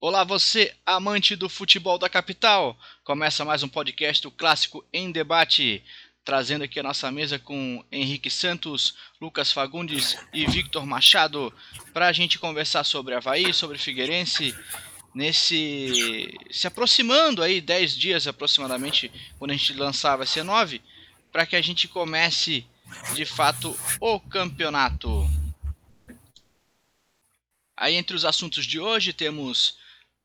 Olá, você, amante do futebol da capital! Começa mais um podcast Clássico em Debate, trazendo aqui a nossa mesa com Henrique Santos, Lucas Fagundes e Victor Machado, para a gente conversar sobre Havaí, sobre Figueirense, nesse. se aproximando aí, 10 dias aproximadamente, quando a gente lançar vai ser 9, para que a gente comece de fato o campeonato. Aí entre os assuntos de hoje temos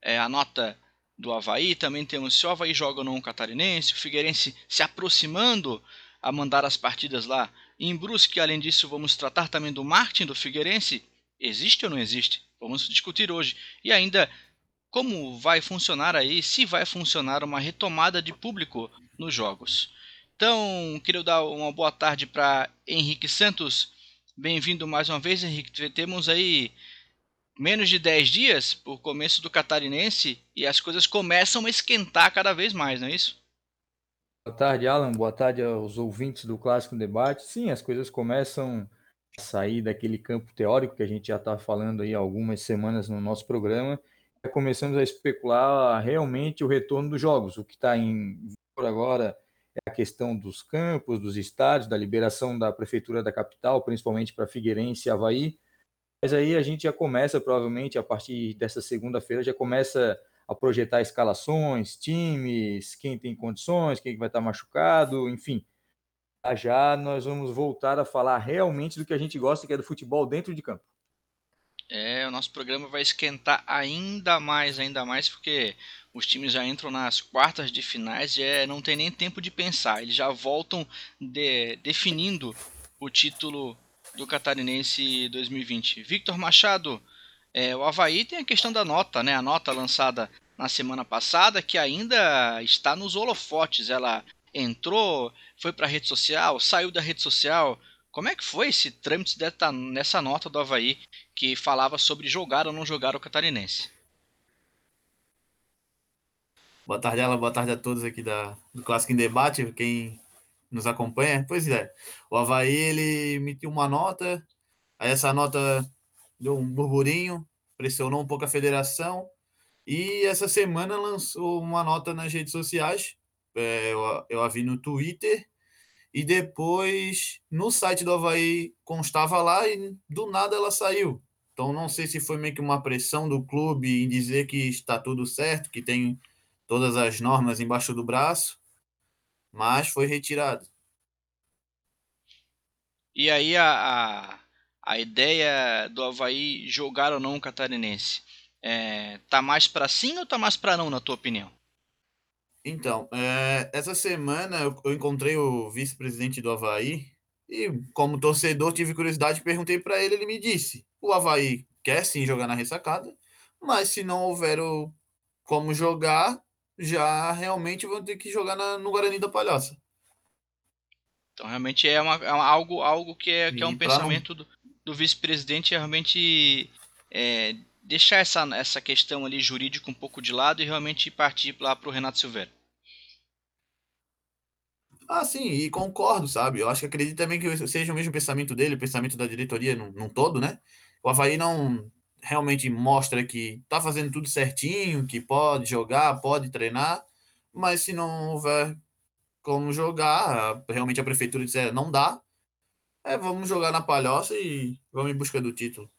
é, a nota do Havaí, também temos se o Havaí joga ou não o Catarinense, o Figueirense se aproximando a mandar as partidas lá em Brusque. Além disso, vamos tratar também do marketing do Figueirense. Existe ou não existe? Vamos discutir hoje. E ainda como vai funcionar aí, se vai funcionar uma retomada de público nos jogos. Então, queria dar uma boa tarde para Henrique Santos. Bem-vindo mais uma vez, Henrique. Temos aí menos de 10 dias por começo do catarinense e as coisas começam a esquentar cada vez mais, não é isso? Boa tarde, Alan. Boa tarde aos ouvintes do Clássico Debate. Sim, as coisas começam a sair daquele campo teórico que a gente já está falando aí há algumas semanas no nosso programa. Começamos a especular realmente o retorno dos jogos. O que está em vigor agora é a questão dos campos, dos estádios, da liberação da prefeitura da capital, principalmente para Figueirense e Havaí mas aí a gente já começa, provavelmente, a partir dessa segunda-feira, já começa a projetar escalações, times, quem tem condições, quem vai estar machucado, enfim. Já nós vamos voltar a falar realmente do que a gente gosta, que é do futebol dentro de campo. É, o nosso programa vai esquentar ainda mais, ainda mais, porque os times já entram nas quartas de finais e é, não tem nem tempo de pensar. Eles já voltam de, definindo o título do Catarinense 2020. Victor Machado, é, o Havaí tem a questão da nota, né? A nota lançada na semana passada, que ainda está nos holofotes. Ela entrou, foi para a rede social, saiu da rede social. Como é que foi esse trâmite nessa nota do Havaí que falava sobre jogar ou não jogar o Catarinense? Boa tarde, ela. Boa tarde a todos aqui da, do Clássico em Debate. Quem nos acompanha. Pois é, o Havaí ele emitiu uma nota, aí essa nota deu um burburinho, pressionou um pouco a federação, e essa semana lançou uma nota nas redes sociais, é, eu, eu a vi no Twitter, e depois no site do Havaí constava lá e do nada ela saiu. Então não sei se foi meio que uma pressão do clube em dizer que está tudo certo, que tem todas as normas embaixo do braço, mas foi retirado. E aí a, a, a, ideia do Havaí jogar ou não o catarinense, é, tá mais para sim ou tá mais para não, na tua opinião? Então, é, essa semana eu, encontrei o vice-presidente do Havaí e, como torcedor, tive curiosidade, perguntei para ele, ele me disse: o Havaí quer sim jogar na ressacada, mas se não houver o, como jogar, já realmente vão ter que jogar na, no Guarani da Palhoça. Então realmente é, uma, é uma, algo, algo que é, que é um pensamento do, do vice-presidente é realmente é, deixar essa, essa questão ali jurídica um pouco de lado e realmente partir lá para o Renato Silveira. Ah, sim, e concordo, sabe? Eu acho que acredito também que seja o mesmo pensamento dele, o pensamento da diretoria num, num todo, né? O Havaí não realmente mostra que tá fazendo tudo certinho, que pode jogar, pode treinar, mas se não houver como jogar, realmente a prefeitura disser não dá, é, vamos jogar na palhoça e vamos em busca do título.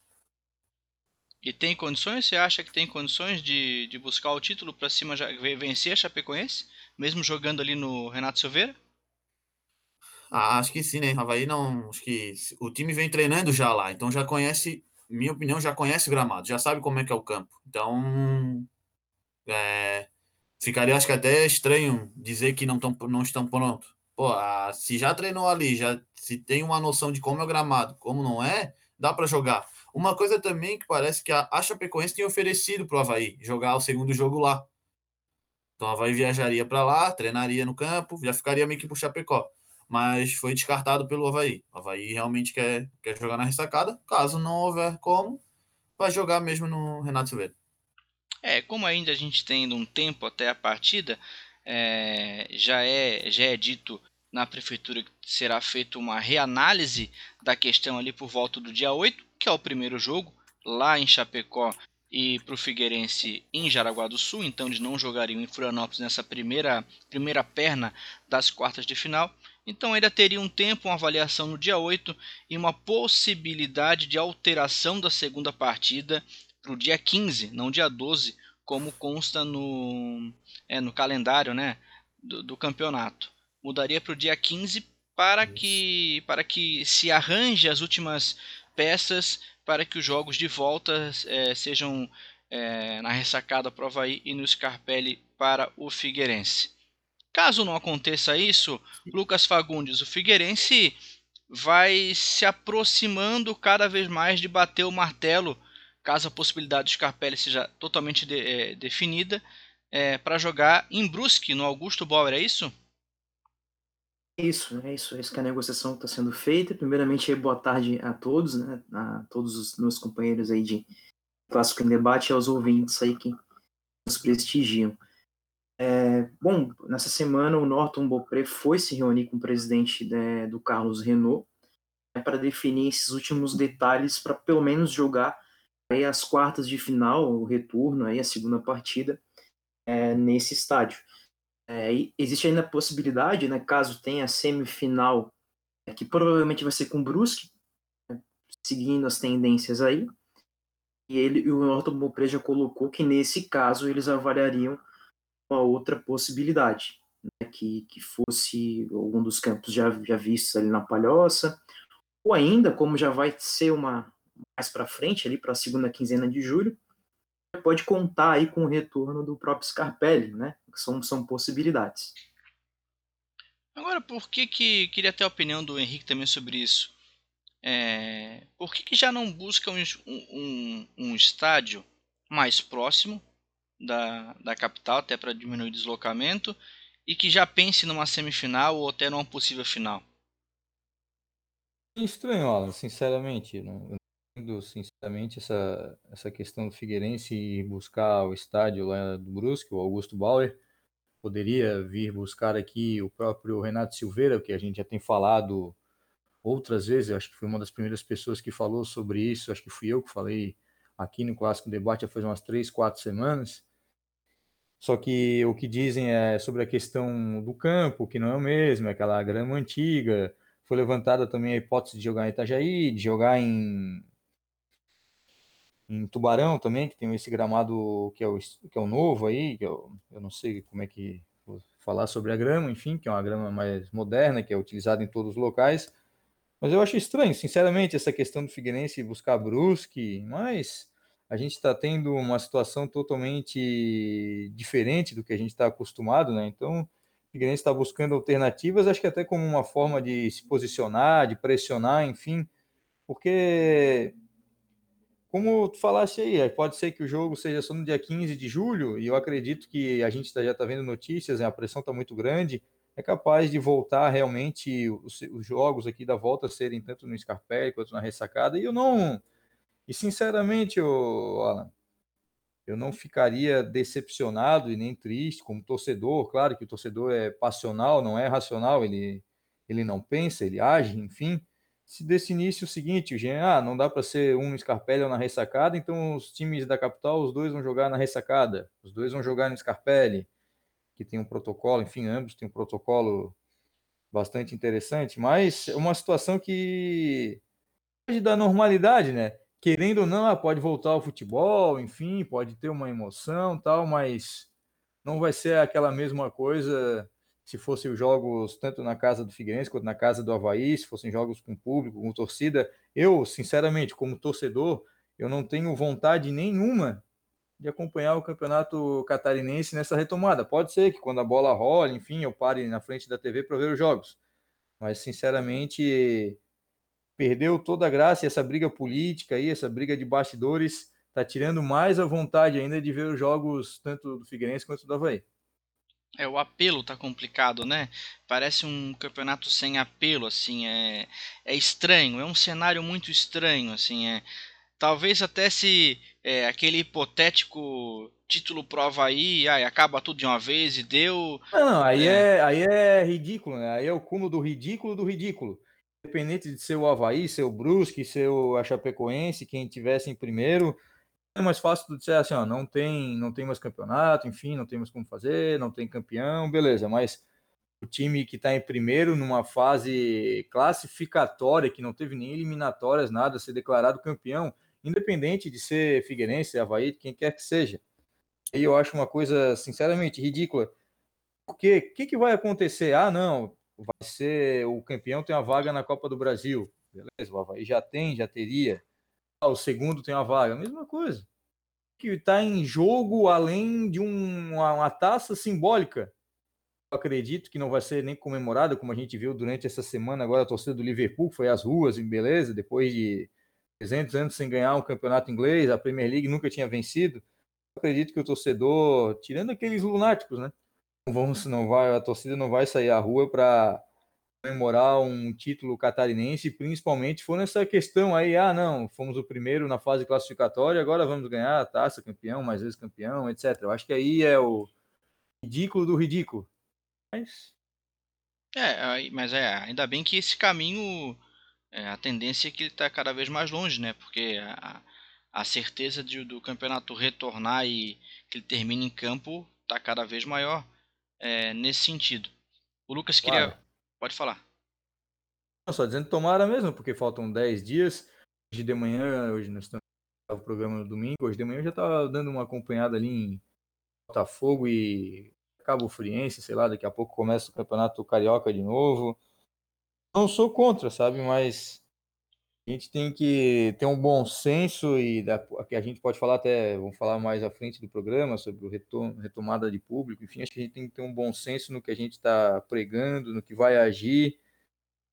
E tem condições? Você acha que tem condições de, de buscar o título para cima, já, vencer a Chapecoense, mesmo jogando ali no Renato Silveira? Ah, acho que sim, né? Havaí não. Acho que o time vem treinando já lá, então já conhece minha opinião, já conhece o gramado, já sabe como é que é o campo. Então, é, ficaria, acho que até estranho dizer que não, tão, não estão prontos. Pô, a, se já treinou ali, já se tem uma noção de como é o gramado, como não é, dá para jogar. Uma coisa também que parece que a, a Chapecoense tem oferecido para o Havaí jogar o segundo jogo lá. Então o Havaí viajaria para lá, treinaria no campo, já ficaria meio que pro Chapecó mas foi descartado pelo Havaí. O Havaí realmente quer, quer jogar na ressacada. Caso não houver como, vai jogar mesmo no Renato Silveira. É, como ainda a gente tem um tempo até a partida, é, já, é, já é dito na prefeitura que será feita uma reanálise da questão ali por volta do dia 8, que é o primeiro jogo, lá em Chapecó e para o Figueirense em Jaraguá do Sul, então eles não jogariam em Florianópolis nessa primeira, primeira perna das quartas de final. Então ainda teria um tempo, uma avaliação no dia 8 e uma possibilidade de alteração da segunda partida para o dia 15, não dia 12, como consta no, é, no calendário né, do, do campeonato. Mudaria para o dia 15 para que, para que se arranje as últimas peças para que os jogos de volta é, sejam é, na ressacada Havaí e no Scarpelli para o Figueirense. Caso não aconteça isso, Lucas Fagundes, o Figueirense vai se aproximando cada vez mais de bater o martelo, caso a possibilidade do Scarpelli seja totalmente de, é, definida, é, para jogar em Brusque, no Augusto Bauer, é isso? Isso, é isso, é isso que a negociação está sendo feita. Primeiramente, boa tarde a todos, né, a todos os meus companheiros aí de Clássico em Debate e aos ouvintes aí que nos prestigiam. É, bom, nessa semana o Norton Beaupré foi se reunir com o presidente né, do Carlos Renault né, para definir esses últimos detalhes para pelo menos jogar aí as quartas de final, o retorno, aí a segunda partida é, nesse estádio. É, existe ainda a possibilidade, né, caso tenha semifinal, é, que provavelmente vai ser com o Brusque, né, seguindo as tendências aí. E ele o Norton Beaupré já colocou que nesse caso eles avaliariam uma outra possibilidade, né, que, que fosse algum dos campos já, já vistos ali na Palhoça, ou ainda, como já vai ser uma mais para frente, ali para a segunda quinzena de julho, pode contar aí com o retorno do próprio Scarpelli, né? São, são possibilidades. Agora, por que que queria ter a opinião do Henrique também sobre isso? É, por que, que já não busca um, um, um estádio mais próximo da, da capital, até para diminuir o deslocamento, e que já pense numa semifinal ou até numa possível final? Estranho, Alan, sinceramente. Não, sinceramente, essa, essa questão do Figueirense e buscar o estádio lá do Brusque, o Augusto Bauer, poderia vir buscar aqui o próprio Renato Silveira, que a gente já tem falado outras vezes, acho que foi uma das primeiras pessoas que falou sobre isso, acho que fui eu que falei aqui no Clássico Debate já faz umas três, quatro semanas. Só que o que dizem é sobre a questão do campo, que não é o mesmo, é aquela grama antiga. Foi levantada também a hipótese de jogar em Itajaí, de jogar em em Tubarão também, que tem esse gramado que é o, que é o novo aí, que eu, eu não sei como é que vou falar sobre a grama, enfim, que é uma grama mais moderna, que é utilizada em todos os locais. Mas eu acho estranho, sinceramente, essa questão do Figueirense buscar Brusque, mas a gente está tendo uma situação totalmente diferente do que a gente está acostumado, né? Então, o Figueirense está buscando alternativas, acho que até como uma forma de se posicionar, de pressionar, enfim, porque como tu falaste aí, pode ser que o jogo seja só no dia 15 de julho, e eu acredito que a gente tá, já está vendo notícias, né, a pressão está muito grande, é capaz de voltar realmente os, os, jogos aqui da volta serem tanto no Scarpelli quanto na ressacada, e eu não. E sinceramente, eu, Alan, eu não ficaria decepcionado e nem triste como torcedor. Claro que o torcedor é passional, não é racional, ele, ele não pensa, ele age, enfim se definisse o seguinte, o ah, não dá para ser um no Scarpelli ou na ressacada, então os times da capital, os dois vão jogar na ressacada, os dois vão jogar no Scarpelli, que tem um protocolo, enfim, ambos têm um protocolo bastante interessante, mas é uma situação que dar normalidade, né? Querendo ou não, ah, pode voltar ao futebol, enfim, pode ter uma emoção, tal, mas não vai ser aquela mesma coisa se fossem os jogos tanto na casa do Figueirense quanto na casa do Havaí, se fossem jogos com público, com torcida, eu, sinceramente, como torcedor, eu não tenho vontade nenhuma de acompanhar o campeonato catarinense nessa retomada. Pode ser que quando a bola rola, enfim, eu pare na frente da TV para ver os jogos. Mas, sinceramente, perdeu toda a graça e essa briga política aí, essa briga de bastidores, está tirando mais a vontade ainda de ver os jogos tanto do Figueirense quanto do Havaí. É, o apelo tá complicado, né? Parece um campeonato sem apelo, assim, é, é estranho, é um cenário muito estranho, assim, é. Talvez até se é, aquele hipotético título pro Havaí, ai, acaba tudo de uma vez e deu. Não, não aí, é... é... aí é ridículo, né? Aí é o cúmulo do ridículo do ridículo. Independente de ser o Havaí, ser o Brusque, ser o Chapecoense, quem tivesse em primeiro, é mais fácil do dizer assim, ó, não tem, não tem mais campeonato, enfim, não temos como fazer, não tem campeão, beleza, mas o time que está em primeiro numa fase classificatória, que não teve nem eliminatórias, nada, ser declarado campeão, independente de ser Figueirense, Havaí, quem quer que seja. E eu acho uma coisa, sinceramente, ridícula. Porque o que, que vai acontecer? Ah, não, vai ser o campeão tem uma vaga na Copa do Brasil. Beleza, o Havaí já tem, já teria. Ah, o segundo tem uma vaga, mesma coisa. Que está em jogo além de um, uma, uma, taça simbólica. Eu acredito que não vai ser nem comemorada, como a gente viu durante essa semana. Agora a torcida do Liverpool foi às ruas, beleza, depois de 300 anos sem ganhar um campeonato inglês, a Premier League nunca tinha vencido. Eu acredito que o torcedor, tirando aqueles lunáticos, né? Vamos, não vai, a torcida não vai sair à rua para comemorar um título catarinense, principalmente for nessa questão aí, ah, não, fomos o primeiro na fase classificatória, agora vamos ganhar a taça, campeão, mais vezes campeão, etc. Eu acho que aí é o ridículo do ridículo. Mas... É, mas é, ainda bem que esse caminho, é, a tendência é que ele está cada vez mais longe, né? Porque a, a certeza de, do campeonato retornar e que ele termine em campo está cada vez maior é, nesse sentido. O Lucas queria claro. Pode falar. Não, só dizendo tomara mesmo, porque faltam 10 dias. Hoje de manhã, hoje nós estamos no programa no domingo, hoje de manhã eu já estava dando uma acompanhada ali em Botafogo e Cabo Friense, sei lá, daqui a pouco começa o Campeonato Carioca de novo. Não sou contra, sabe, mas a gente tem que ter um bom senso e que a gente pode falar até, vamos falar mais à frente do programa sobre o retom, retomada de público, enfim, acho que a gente tem que ter um bom senso no que a gente está pregando, no que vai agir,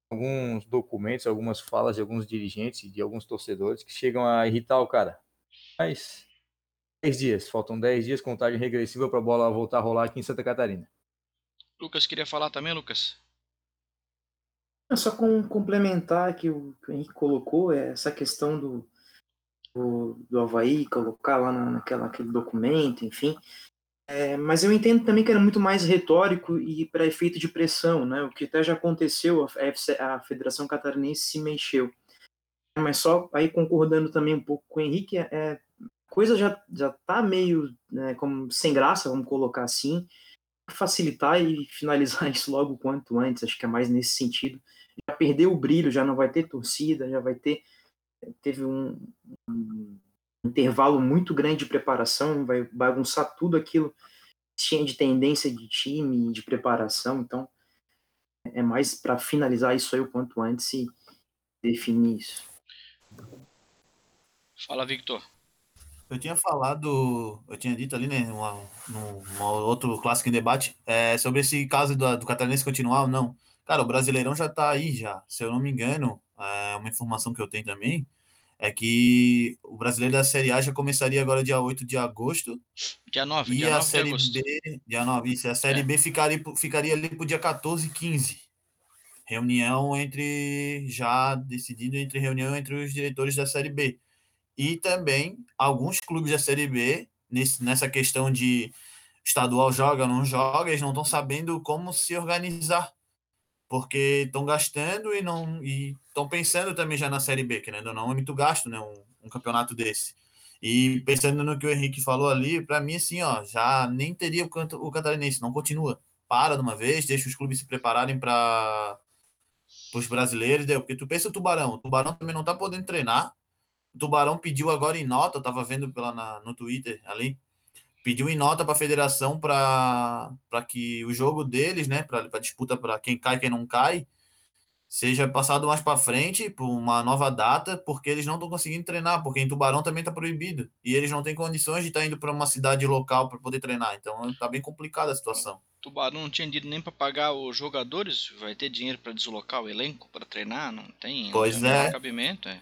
alguns documentos, algumas falas de alguns dirigentes e de alguns torcedores que chegam a irritar o cara. Mas 10 dias, faltam 10 dias, contagem regressiva para a bola voltar a rolar aqui em Santa Catarina. Lucas queria falar também, Lucas? É só com, complementar que o, que o Henrique colocou, é essa questão do, do, do Havaí, colocar lá na, naquela, naquele documento, enfim. É, mas eu entendo também que era muito mais retórico e para efeito de pressão, né? O que até já aconteceu, a, FC, a Federação Catarinense se mexeu. Mas só aí concordando também um pouco com o Henrique, é, é coisa já já tá meio né, como sem graça, vamos colocar assim, facilitar e finalizar isso logo quanto antes, acho que é mais nesse sentido já perdeu o brilho, já não vai ter torcida, já vai ter. Teve um, um intervalo muito grande de preparação, vai bagunçar tudo aquilo que tinha de tendência de time, de preparação. Então, é mais para finalizar isso aí o quanto antes e definir isso. Fala, Victor. Eu tinha falado, eu tinha dito ali, né, numa, num outro clássico em debate, é, sobre esse caso do, do Catarinense continuar ou não. Cara, o Brasileirão já tá aí já. Se eu não me engano, é uma informação que eu tenho também é que o Brasileiro da Série A já começaria agora dia 8 de agosto. Dia 9, e dia a 9 Série B, dia 9, isso, a Série é. B ficaria, ficaria ali pro dia 14 e 15. Reunião entre já decidido entre reunião entre os diretores da Série B. E também alguns clubes da Série B nesse, nessa questão de estadual joga ou não joga, eles não estão sabendo como se organizar porque estão gastando e não estão pensando também já na Série B, que ainda não é muito gasto, né, um, um, campeonato desse. E pensando no que o Henrique falou ali, para mim assim, ó, já nem teria o, canto, o catarinense, não continua. Para de uma vez, deixa os clubes se prepararem para os brasileiros, porque tu pensa o Tubarão, o Tubarão também não tá podendo treinar. O Tubarão pediu agora em nota, eu tava vendo pela na, no Twitter ali, pediu em nota para a federação para que o jogo deles, né, para disputa para quem cai quem não cai, seja passado mais para frente, por uma nova data, porque eles não estão conseguindo treinar, porque em Tubarão também está proibido, e eles não têm condições de estar tá indo para uma cidade local para poder treinar, então está bem complicada a situação. Tubarão não tinha dinheiro nem para pagar os jogadores, vai ter dinheiro para deslocar o elenco para treinar, não tem. Pois não é. Cabimento, é.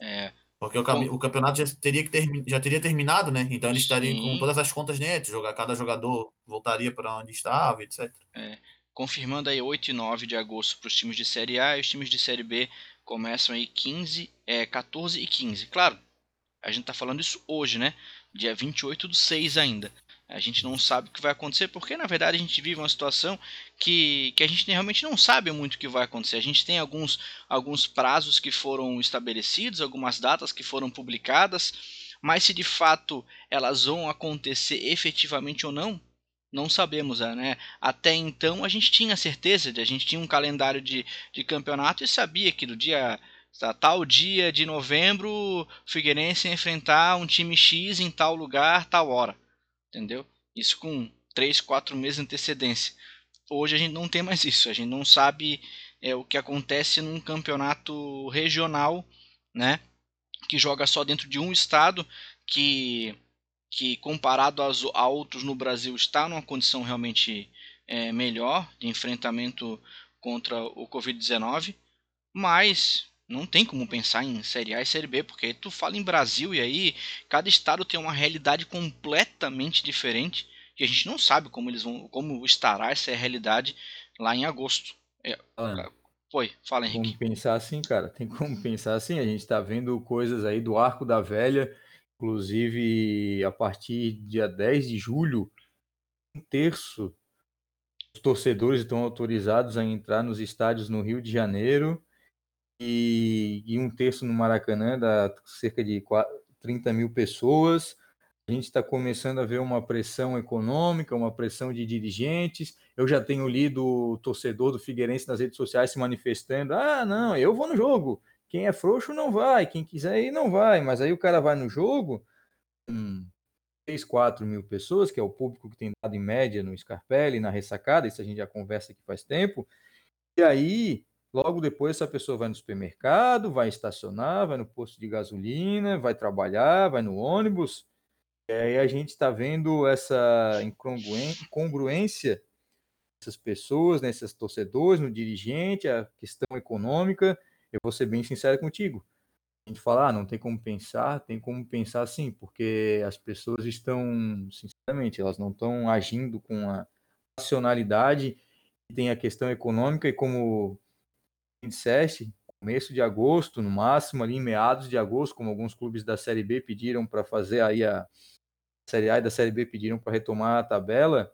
É. Porque o, o campeonato já teria, que ter, já teria terminado, né? Então eles estariam com todas as contas dentro, jogar, cada jogador voltaria para onde estava, etc. É, confirmando aí 8 e 9 de agosto para os times de Série A e os times de Série B começam aí 15, é, 14 e 15. Claro, a gente está falando isso hoje, né? Dia 28 do 6 ainda. A gente não sabe o que vai acontecer, porque na verdade a gente vive uma situação que, que a gente realmente não sabe muito o que vai acontecer. A gente tem alguns, alguns prazos que foram estabelecidos, algumas datas que foram publicadas, Mas se de fato elas vão acontecer efetivamente ou não, não sabemos, né? Até então a gente tinha certeza, de, a gente tinha um calendário de, de campeonato e sabia que do dia tal dia de novembro o Figueirense ia enfrentar um time X em tal lugar, tal hora, entendeu? Isso com 3, 4 meses de antecedência. Hoje a gente não tem mais isso, a gente não sabe é, o que acontece num campeonato regional, né? Que joga só dentro de um estado, que que comparado a outros no Brasil está numa condição realmente é, melhor de enfrentamento contra o Covid-19, mas não tem como pensar em Série A e Série B, porque tu fala em Brasil e aí cada estado tem uma realidade completamente diferente e a gente não sabe como eles vão, como estará essa realidade lá em agosto. É, ah, foi, fala Henrique. Como pensar assim, cara? Tem como pensar assim? A gente está vendo coisas aí do Arco da Velha Inclusive, a partir dia 10 de julho, um terço dos torcedores estão autorizados a entrar nos estádios no Rio de Janeiro e, e um terço no Maracanã, dá cerca de 30 mil pessoas. A gente está começando a ver uma pressão econômica, uma pressão de dirigentes. Eu já tenho lido o torcedor do Figueirense nas redes sociais se manifestando: ah, não, eu vou no jogo, quem é frouxo não vai, quem quiser ir não vai. Mas aí o cara vai no jogo, hum, 3, 4 mil pessoas, que é o público que tem dado em média no Scarpelli, na ressacada, isso a gente já conversa aqui faz tempo. E aí, logo depois, essa pessoa vai no supermercado, vai estacionar, vai no posto de gasolina, vai trabalhar, vai no ônibus. E aí a gente está vendo essa incongruência dessas pessoas, nesses né, torcedores, no dirigente, a questão econômica eu vou ser bem sincero contigo. A gente fala, ah, não tem como pensar, tem como pensar sim, porque as pessoas estão, sinceramente, elas não estão agindo com a racionalidade, tem a questão econômica, e como disseste, começo de agosto, no máximo ali meados de agosto, como alguns clubes da Série B pediram para fazer aí a Série A e da Série B pediram para retomar a tabela,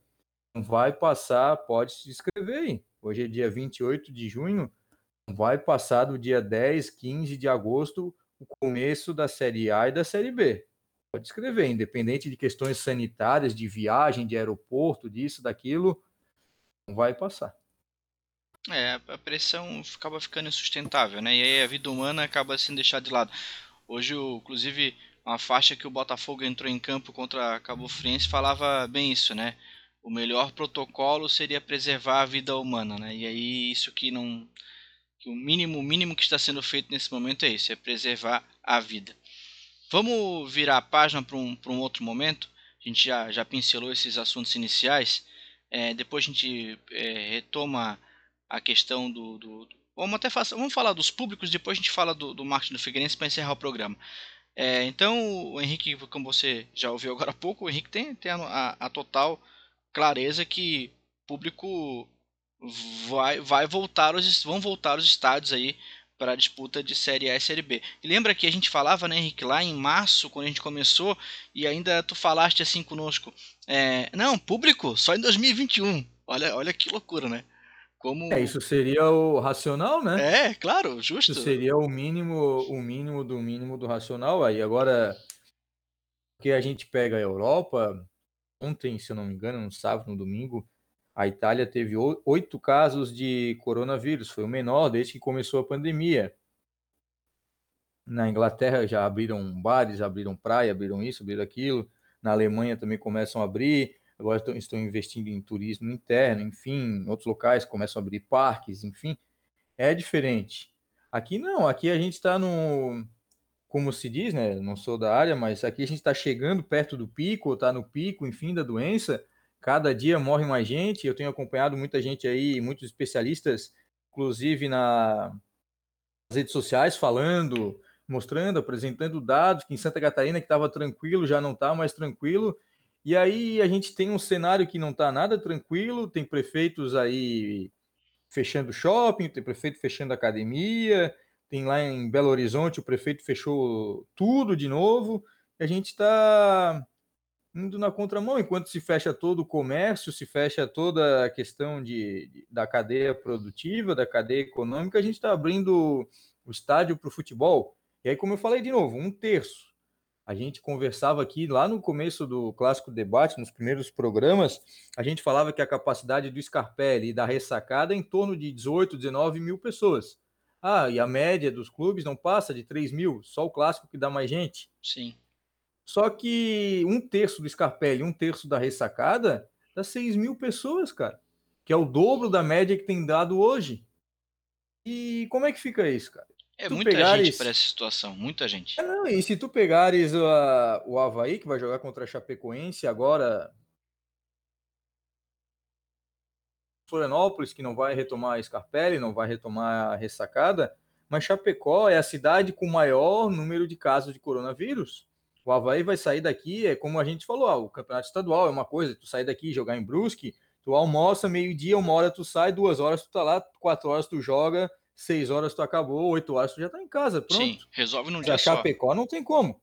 não vai passar, pode se inscrever aí. Hoje é dia 28 de junho, vai passar do dia 10, 15 de agosto o começo da Série A e da Série B. Pode escrever, independente de questões sanitárias, de viagem, de aeroporto, disso, daquilo, não vai passar. É, a pressão acaba ficando insustentável, né? E aí a vida humana acaba sendo deixada de lado. Hoje, inclusive, uma faixa que o Botafogo entrou em campo contra a Cabo Friense falava bem isso, né? O melhor protocolo seria preservar a vida humana, né? E aí isso que não que o mínimo, o mínimo que está sendo feito nesse momento é isso, é preservar a vida. Vamos virar a página para um, um outro momento. A gente já, já pincelou esses assuntos iniciais. É, depois a gente é, retoma a questão do, do, do, vamos até fazer, vamos falar dos públicos. Depois a gente fala do, do marketing do Figueirense para encerrar o programa. É, então, o Henrique, como você já ouviu agora há pouco, o Henrique tem, tem a, a, total clareza que público vai, vai voltar os, vão voltar os estádios aí para a disputa de Série A e Série B. E lembra que a gente falava, né, Henrique, lá em março, quando a gente começou, e ainda tu falaste assim conosco, é, não, público, só em 2021. Olha, olha que loucura, né? Como... É, isso seria o racional, né? É, claro, justo. Isso seria o mínimo, o mínimo do mínimo do racional. Aí agora que a gente pega a Europa, ontem, se eu não me engano, no sábado, no domingo, a Itália teve oito casos de coronavírus, foi o menor desde que começou a pandemia. Na Inglaterra já abriram bares, abriram praia, abriram isso, abriram aquilo. Na Alemanha também começam a abrir. Agora estão, investindo em turismo interno, enfim, outros locais começam a abrir parques, enfim. É diferente. Aqui não, aqui a gente está no, como se diz, né? Não sou da área, mas aqui a gente está chegando perto do pico, está no pico, enfim, da doença Cada dia morre mais gente. Eu tenho acompanhado muita gente aí, muitos especialistas, inclusive na, nas redes sociais, falando, mostrando, apresentando dados que em Santa Catarina que estava tranquilo já não está mais tranquilo. E aí a gente tem um cenário que não está nada tranquilo. Tem prefeitos aí fechando shopping, tem prefeito fechando academia, tem lá em Belo Horizonte o prefeito fechou tudo de novo. A gente está indo na contramão, enquanto se fecha todo o comércio, se fecha toda a questão de, de da cadeia produtiva, da cadeia econômica, a gente está abrindo o estádio para o futebol. E aí, como eu falei de novo, um terço. A gente conversava aqui lá no começo do clássico debate, nos primeiros programas, a gente falava que a capacidade do Scarpelli e da ressacada é em torno de 18, 19 mil pessoas. Ah, e a média dos clubes não passa de 3 mil, só o clássico que dá mais gente. Sim. Só que um terço do Scarpelli, um terço da ressacada, dá 6 mil pessoas, cara. Que é o dobro da média que tem dado hoje. E como é que fica isso, cara? É Tu muita pegares- gente para essa situação, muita gente. É, não, e se tu pegares a- o Havaí, que vai jogar contra a Chapecoense agora. Florianópolis, que não vai retomar a Scarpelli, não vai retomar a ressacada, mas Chapecó é a cidade com maior número de casos de coronavírus. O Havaí vai sair daqui, é como a gente falou, ah, o campeonato estadual é uma coisa, tu sair daqui e jogar em Brusque, tu almoça meio-dia, uma hora tu sai, duas horas tu tá lá, quatro horas tu joga, seis horas tu acabou, oito horas tu já tá em casa, pronto. Sim, resolve num Para dia só. Chapecó não tem como. É,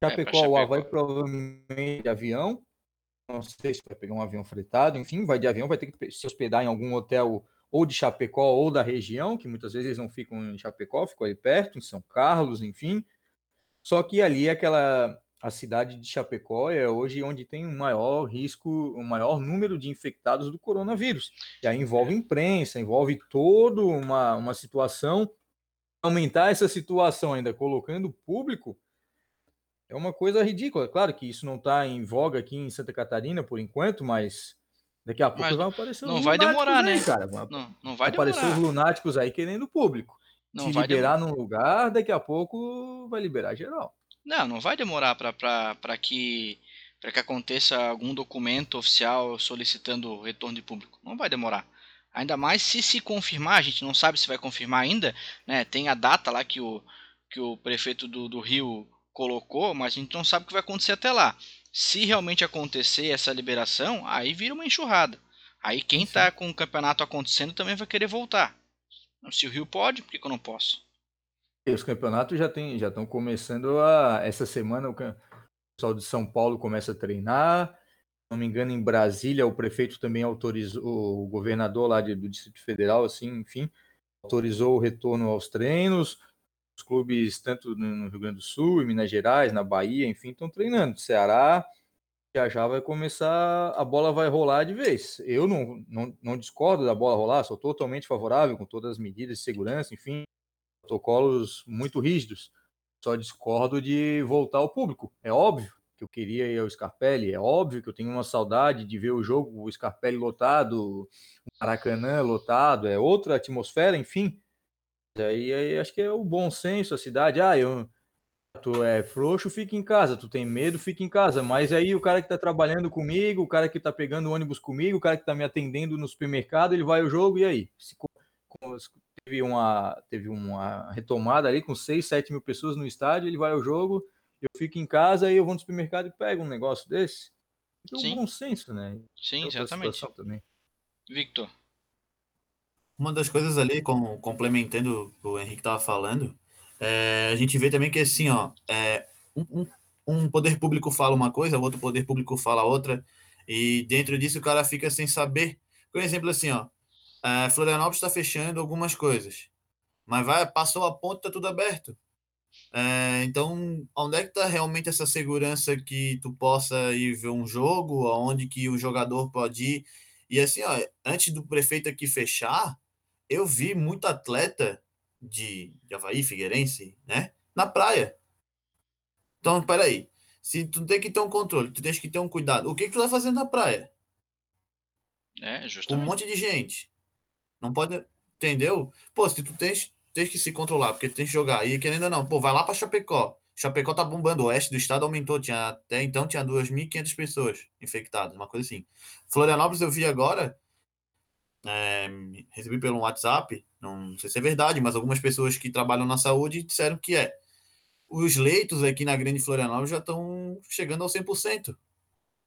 pra Chapecó, o Chapecó. Havaí provavelmente de avião. Não sei se vai pegar um avião fretado, enfim, vai de avião, vai ter que se hospedar em algum hotel ou de Chapecó ou da região, que muitas vezes eles não ficam em Chapecó, ficam ali perto, em São Carlos, enfim. Só que ali aquela a cidade de Chapecó é hoje onde tem o maior risco, o maior número de infectados do coronavírus. E aí envolve imprensa, envolve toda uma, uma situação. Aumentar essa situação ainda colocando o público é uma coisa ridícula. Claro que isso não está em voga aqui em Santa Catarina por enquanto, mas daqui a pouco Mas vai aparecer não os vai demorar, aí, né? cara. Não, não vai aparecer os demorar. lunáticos aí querendo público. Não Se vai liberar demorar. num lugar, daqui a pouco vai liberar geral. Não, não vai demorar para que para que aconteça algum documento oficial solicitando o retorno de público. Não vai demorar. Ainda mais se se confirmar, a gente não sabe se vai confirmar ainda, né? Tem a data lá que o, que o prefeito do, do Rio colocou, mas a gente não sabe o que vai acontecer até lá. Se realmente acontecer essa liberação, aí vira uma enxurrada. Aí quem Sim. tá com o campeonato acontecendo também vai querer voltar. Se o Rio pode, por que eu não posso? Os campeonatos já tem, já estão começando a. Essa semana o pessoal de São Paulo começa a treinar. Se não me engano, em Brasília, o prefeito também autorizou, o governador lá de- do Distrito Federal, assim, enfim, autorizou o retorno aos treinos. Os clubes, tanto no no Rio Grande do Sul, em Minas Gerais, na Bahia, enfim, estão treinando. Ceará já já vai começar, a bola vai rolar de vez. Eu não, não, não discordo da bola rolar, sou totalmente favorável com todas as medidas de segurança, enfim, protocolos muito rígidos. Só discordo de voltar ao público. É óbvio que eu queria ir ao Scarpelli, é óbvio que eu tenho uma saudade de ver o jogo, o Scarpelli lotado, o Maracanã lotado, é outra atmosfera, enfim. Aí, aí acho que é o bom senso, a cidade. Ah, eu, tu é frouxo, fica em casa. Tu tem medo, fica em casa. Mas aí o cara que tá trabalhando comigo, o cara que tá pegando ônibus comigo, o cara que tá me atendendo no supermercado, ele vai ao jogo e aí? Se teve uma, teve uma retomada ali com 6, 7 mil pessoas no estádio, ele vai ao jogo, eu fico em casa, aí eu vou no supermercado e pego um negócio desse. É Sim. um bom senso, né? Sim, exatamente. também. Victor. Uma das coisas ali, com, complementando o que o Henrique estava falando, é, a gente vê também que assim, ó, é, um, um- um poder público fala uma coisa, o outro poder público fala outra, e dentro disso o cara fica sem saber. Por exemplo, assim, ó, é, Florianópolis está fechando algumas coisas, mas vai, passou a ponta, tá tudo aberto. É, então, onde é que está realmente essa segurança que tu possa ir ver um jogo, aonde que o jogador pode ir? E assim, ó, antes do prefeito aqui fechar, eu vi muito atleta de, de Havaí, Figueirense, né? Na praia. Então, peraí. Se tu tem que ter um controle, tu tens que ter um cuidado. O que, que tu tá fazendo na praia? É, Com um justamente. monte de gente. Não pode. Entendeu? Pô, se tu tens, tens que se controlar, porque tens que jogar. E querendo ou não, pô, vai lá pra Chapecó. Chapecó tá bombando. O oeste do estado aumentou. Tinha, até então tinha 2.500 pessoas infectadas, uma coisa assim. Florianópolis eu vi agora. é, recebi pelo WhatsApp. Não sei se é verdade, mas algumas pessoas que trabalham na saúde disseram que é. Os leitos aqui na Grande Florianópolis já estão chegando ao 100%.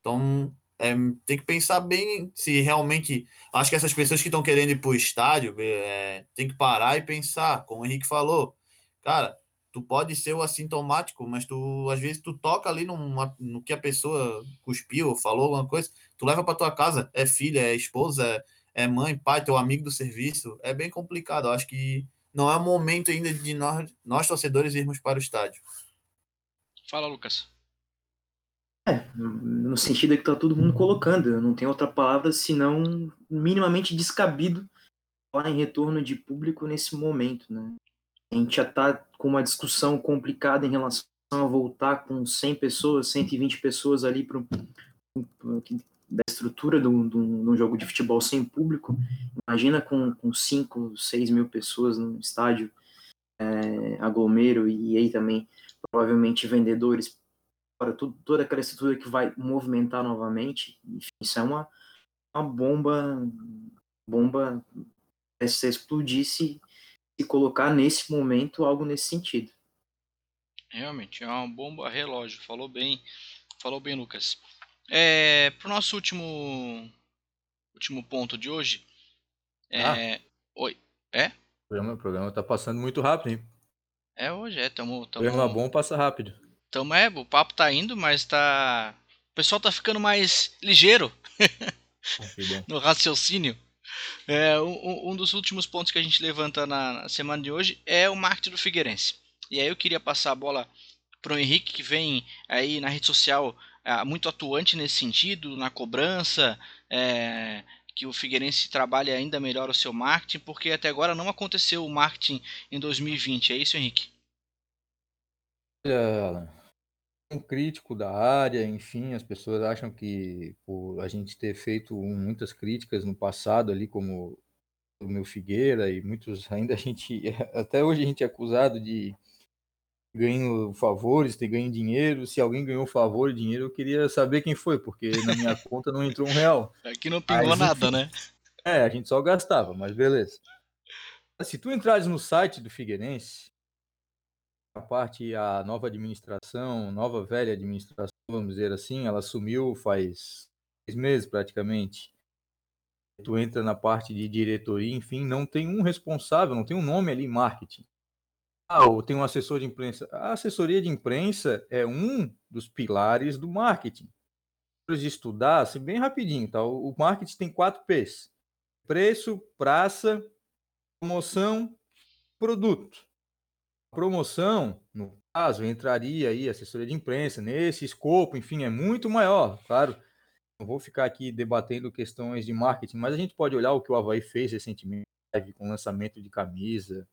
Então, é, tem que pensar bem se realmente. Acho que essas pessoas que estão querendo ir para o estádio é, tem que parar e pensar, como o Henrique falou. Cara, tu pode ser o assintomático, mas tu às vezes tu toca ali numa, no que a pessoa cuspiu ou falou alguma coisa, tu leva para tua casa, é filha, é esposa, é mãe, pai, teu amigo do serviço. É bem complicado. Eu acho que não é o momento ainda de nós, nós torcedores irmos para o estádio. Fala, Lucas. É, no sentido que tá todo mundo colocando, não tenho outra palavra senão minimamente descabido falar em retorno de público nesse momento, né? A gente já está com uma discussão complicada em relação a voltar com 100 pessoas, 120 pessoas ali para da estrutura de um jogo de futebol sem público. Imagina com, com 5, 6 mil pessoas no estádio é, aglomero e aí também provavelmente vendedores tudo, toda aquela estrutura que vai movimentar novamente. Enfim, isso é uma, uma bomba bomba se explodisse e colocar nesse momento algo nesse sentido. Realmente, é uma bomba relógio. Falou bem, falou bem, Lucas. É, para o nosso último, último ponto de hoje. É, ah. Oi. É? O programa, o programa tá passando muito rápido, hein? É hoje, é. Tamo, tamo... Programa bom passa rápido. Tamo, é, o papo tá indo, mas tá. O pessoal tá ficando mais ligeiro no raciocínio. É, um, um, dos últimos pontos que a gente levanta na, na, semana de hoje é o marketing do Figueirense. E aí eu queria passar a bola para o Henrique, que vem aí na rede social é, muito atuante nesse sentido, na cobrança, é, que o Figueirense trabalhe ainda melhor o seu marketing, porque até agora não aconteceu o marketing em 2020. É isso, Henrique? Olha, um crítico da área, enfim, as pessoas acham que por a gente ter feito muitas críticas no passado ali, como o meu Figueira e muitos ainda a gente até hoje a gente é acusado de ganho favores, ter ganho dinheiro. Se alguém ganhou favor e dinheiro, eu queria saber quem foi, porque na minha conta não entrou um real. Aqui não pingou Aí, nada, né? É, a gente só gastava, mas beleza. Se tu entrares no site do Figueirense, parte, a nova administração, nova velha administração, vamos dizer assim, ela sumiu faz seis meses praticamente. Tu entra na parte de diretoria, enfim, não tem um responsável, não tem um nome ali em marketing. Ah, ou tem um assessor de imprensa. A assessoria de imprensa é um dos pilares do marketing. De estudar, assim, bem rapidinho, tá? O marketing tem quatro P's: preço, praça, promoção, produto promoção, no caso, entraria aí assessoria de imprensa, nesse escopo, enfim, é muito maior, claro. Não vou ficar aqui debatendo questões de marketing, mas a gente pode olhar o que o Havaí fez recentemente com o lançamento de camisa.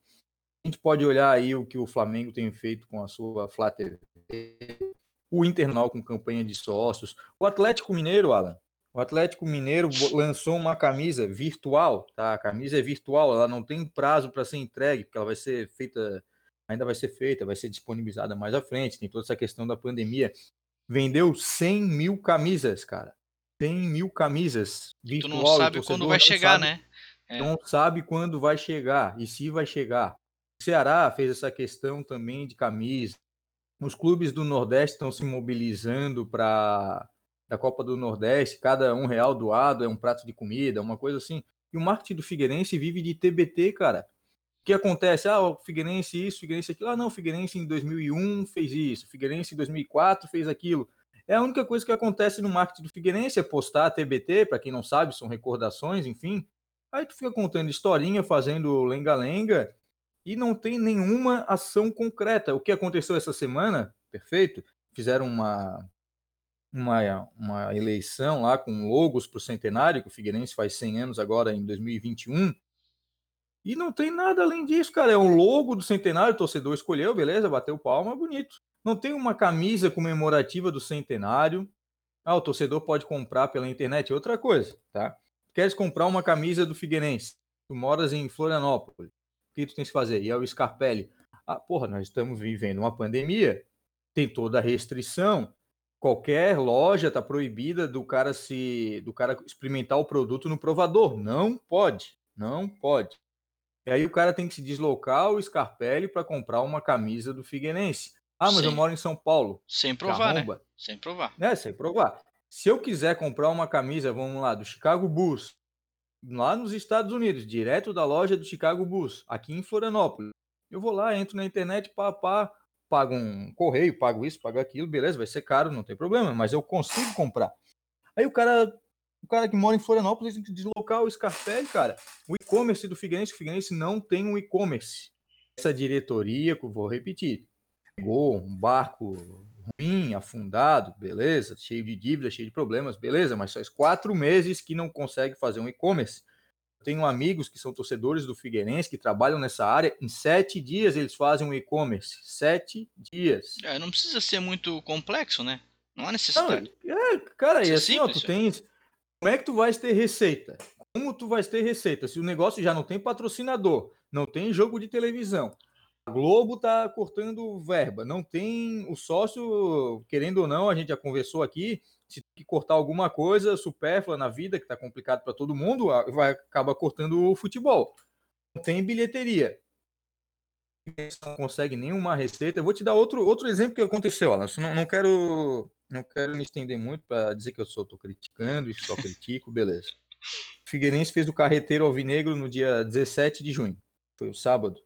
A gente pode olhar aí o que o Flamengo tem feito com a sua Flá o Internal com campanha de sócios, o Atlético Mineiro, Alan. O Atlético Mineiro lançou uma camisa virtual, tá? A camisa é virtual, ela não tem prazo para ser entregue, porque ela vai ser feita ainda vai ser feita, vai ser disponibilizada mais à frente, tem toda essa questão da pandemia. Vendeu 100 mil camisas, cara. 100 mil camisas. Virtual, tu não sabe quando vai chegar, sabe, né? É. Não sabe quando vai chegar e se vai chegar. O Ceará fez essa questão também de camisa. Os clubes do Nordeste estão se mobilizando para a Copa do Nordeste, cada um real doado é um prato de comida, uma coisa assim. E o marketing do Figueirense vive de TBT, cara que acontece? Ah, o Figueirense isso, o Figueirense aquilo. Ah, não, o Figueirense em 2001 fez isso, o Figueirense em 2004 fez aquilo. É a única coisa que acontece no marketing do Figueirense, é postar TBT, para quem não sabe, são recordações, enfim. Aí tu fica contando historinha, fazendo lenga-lenga, e não tem nenhuma ação concreta. O que aconteceu essa semana, perfeito, fizeram uma, uma, uma eleição lá com logos para o centenário, que o Figueirense faz 100 anos agora em 2021, e não tem nada além disso, cara. É um logo do centenário, o torcedor escolheu, beleza, bateu palma, bonito. Não tem uma camisa comemorativa do centenário. Ah, o torcedor pode comprar pela internet, é outra coisa, tá? Queres comprar uma camisa do Figueirense? Tu moras em Florianópolis. O que tu tens que fazer? E é o Scarpelli. Ah, porra, nós estamos vivendo uma pandemia, tem toda a restrição. Qualquer loja está proibida do cara se do cara experimentar o produto no provador. Não pode, não pode. E aí o cara tem que se deslocar o Scarpelli para comprar uma camisa do Figueirense. Ah, mas Sim. eu moro em São Paulo. Sem provar, né? Sem provar. É, sem provar. Se eu quiser comprar uma camisa, vamos lá, do Chicago Bulls, lá nos Estados Unidos, direto da loja do Chicago Bulls, aqui em Florianópolis, eu vou lá, entro na internet, pá, pá, pago um correio, pago isso, pago aquilo, beleza, vai ser caro, não tem problema, mas eu consigo comprar. Aí o cara o cara que mora em Florianópolis tem que deslocar o Scarpelli, cara. O e-commerce do Figueirense, o Figueirense não tem um e-commerce. Essa diretoria, vou repetir, pegou um barco ruim, afundado, beleza, cheio de dívidas, cheio de problemas, beleza, mas faz quatro meses que não consegue fazer um e-commerce. Tenho amigos que são torcedores do Figueirense que trabalham nessa área. Em sete dias eles fazem um e-commerce. Sete dias. É, não precisa ser muito complexo, né? Não há necessidade. Não, é, cara, e assim, ó, tu tens. Como é que tu vais ter receita? Como tu vais ter receita? Se o negócio já não tem patrocinador, não tem jogo de televisão, a Globo tá cortando verba, não tem o sócio, querendo ou não, a gente já conversou aqui, se tem que cortar alguma coisa supérflua na vida, que tá complicado para todo mundo, vai acabar cortando o futebol. Não tem bilheteria. Não consegue nenhuma receita. Eu vou te dar outro, outro exemplo que aconteceu, Alan. Não, não quero não quero me estender muito para dizer que eu só estou criticando e só critico, beleza. O Figueirense fez o carreteiro alvinegro no dia 17 de junho. Foi o sábado.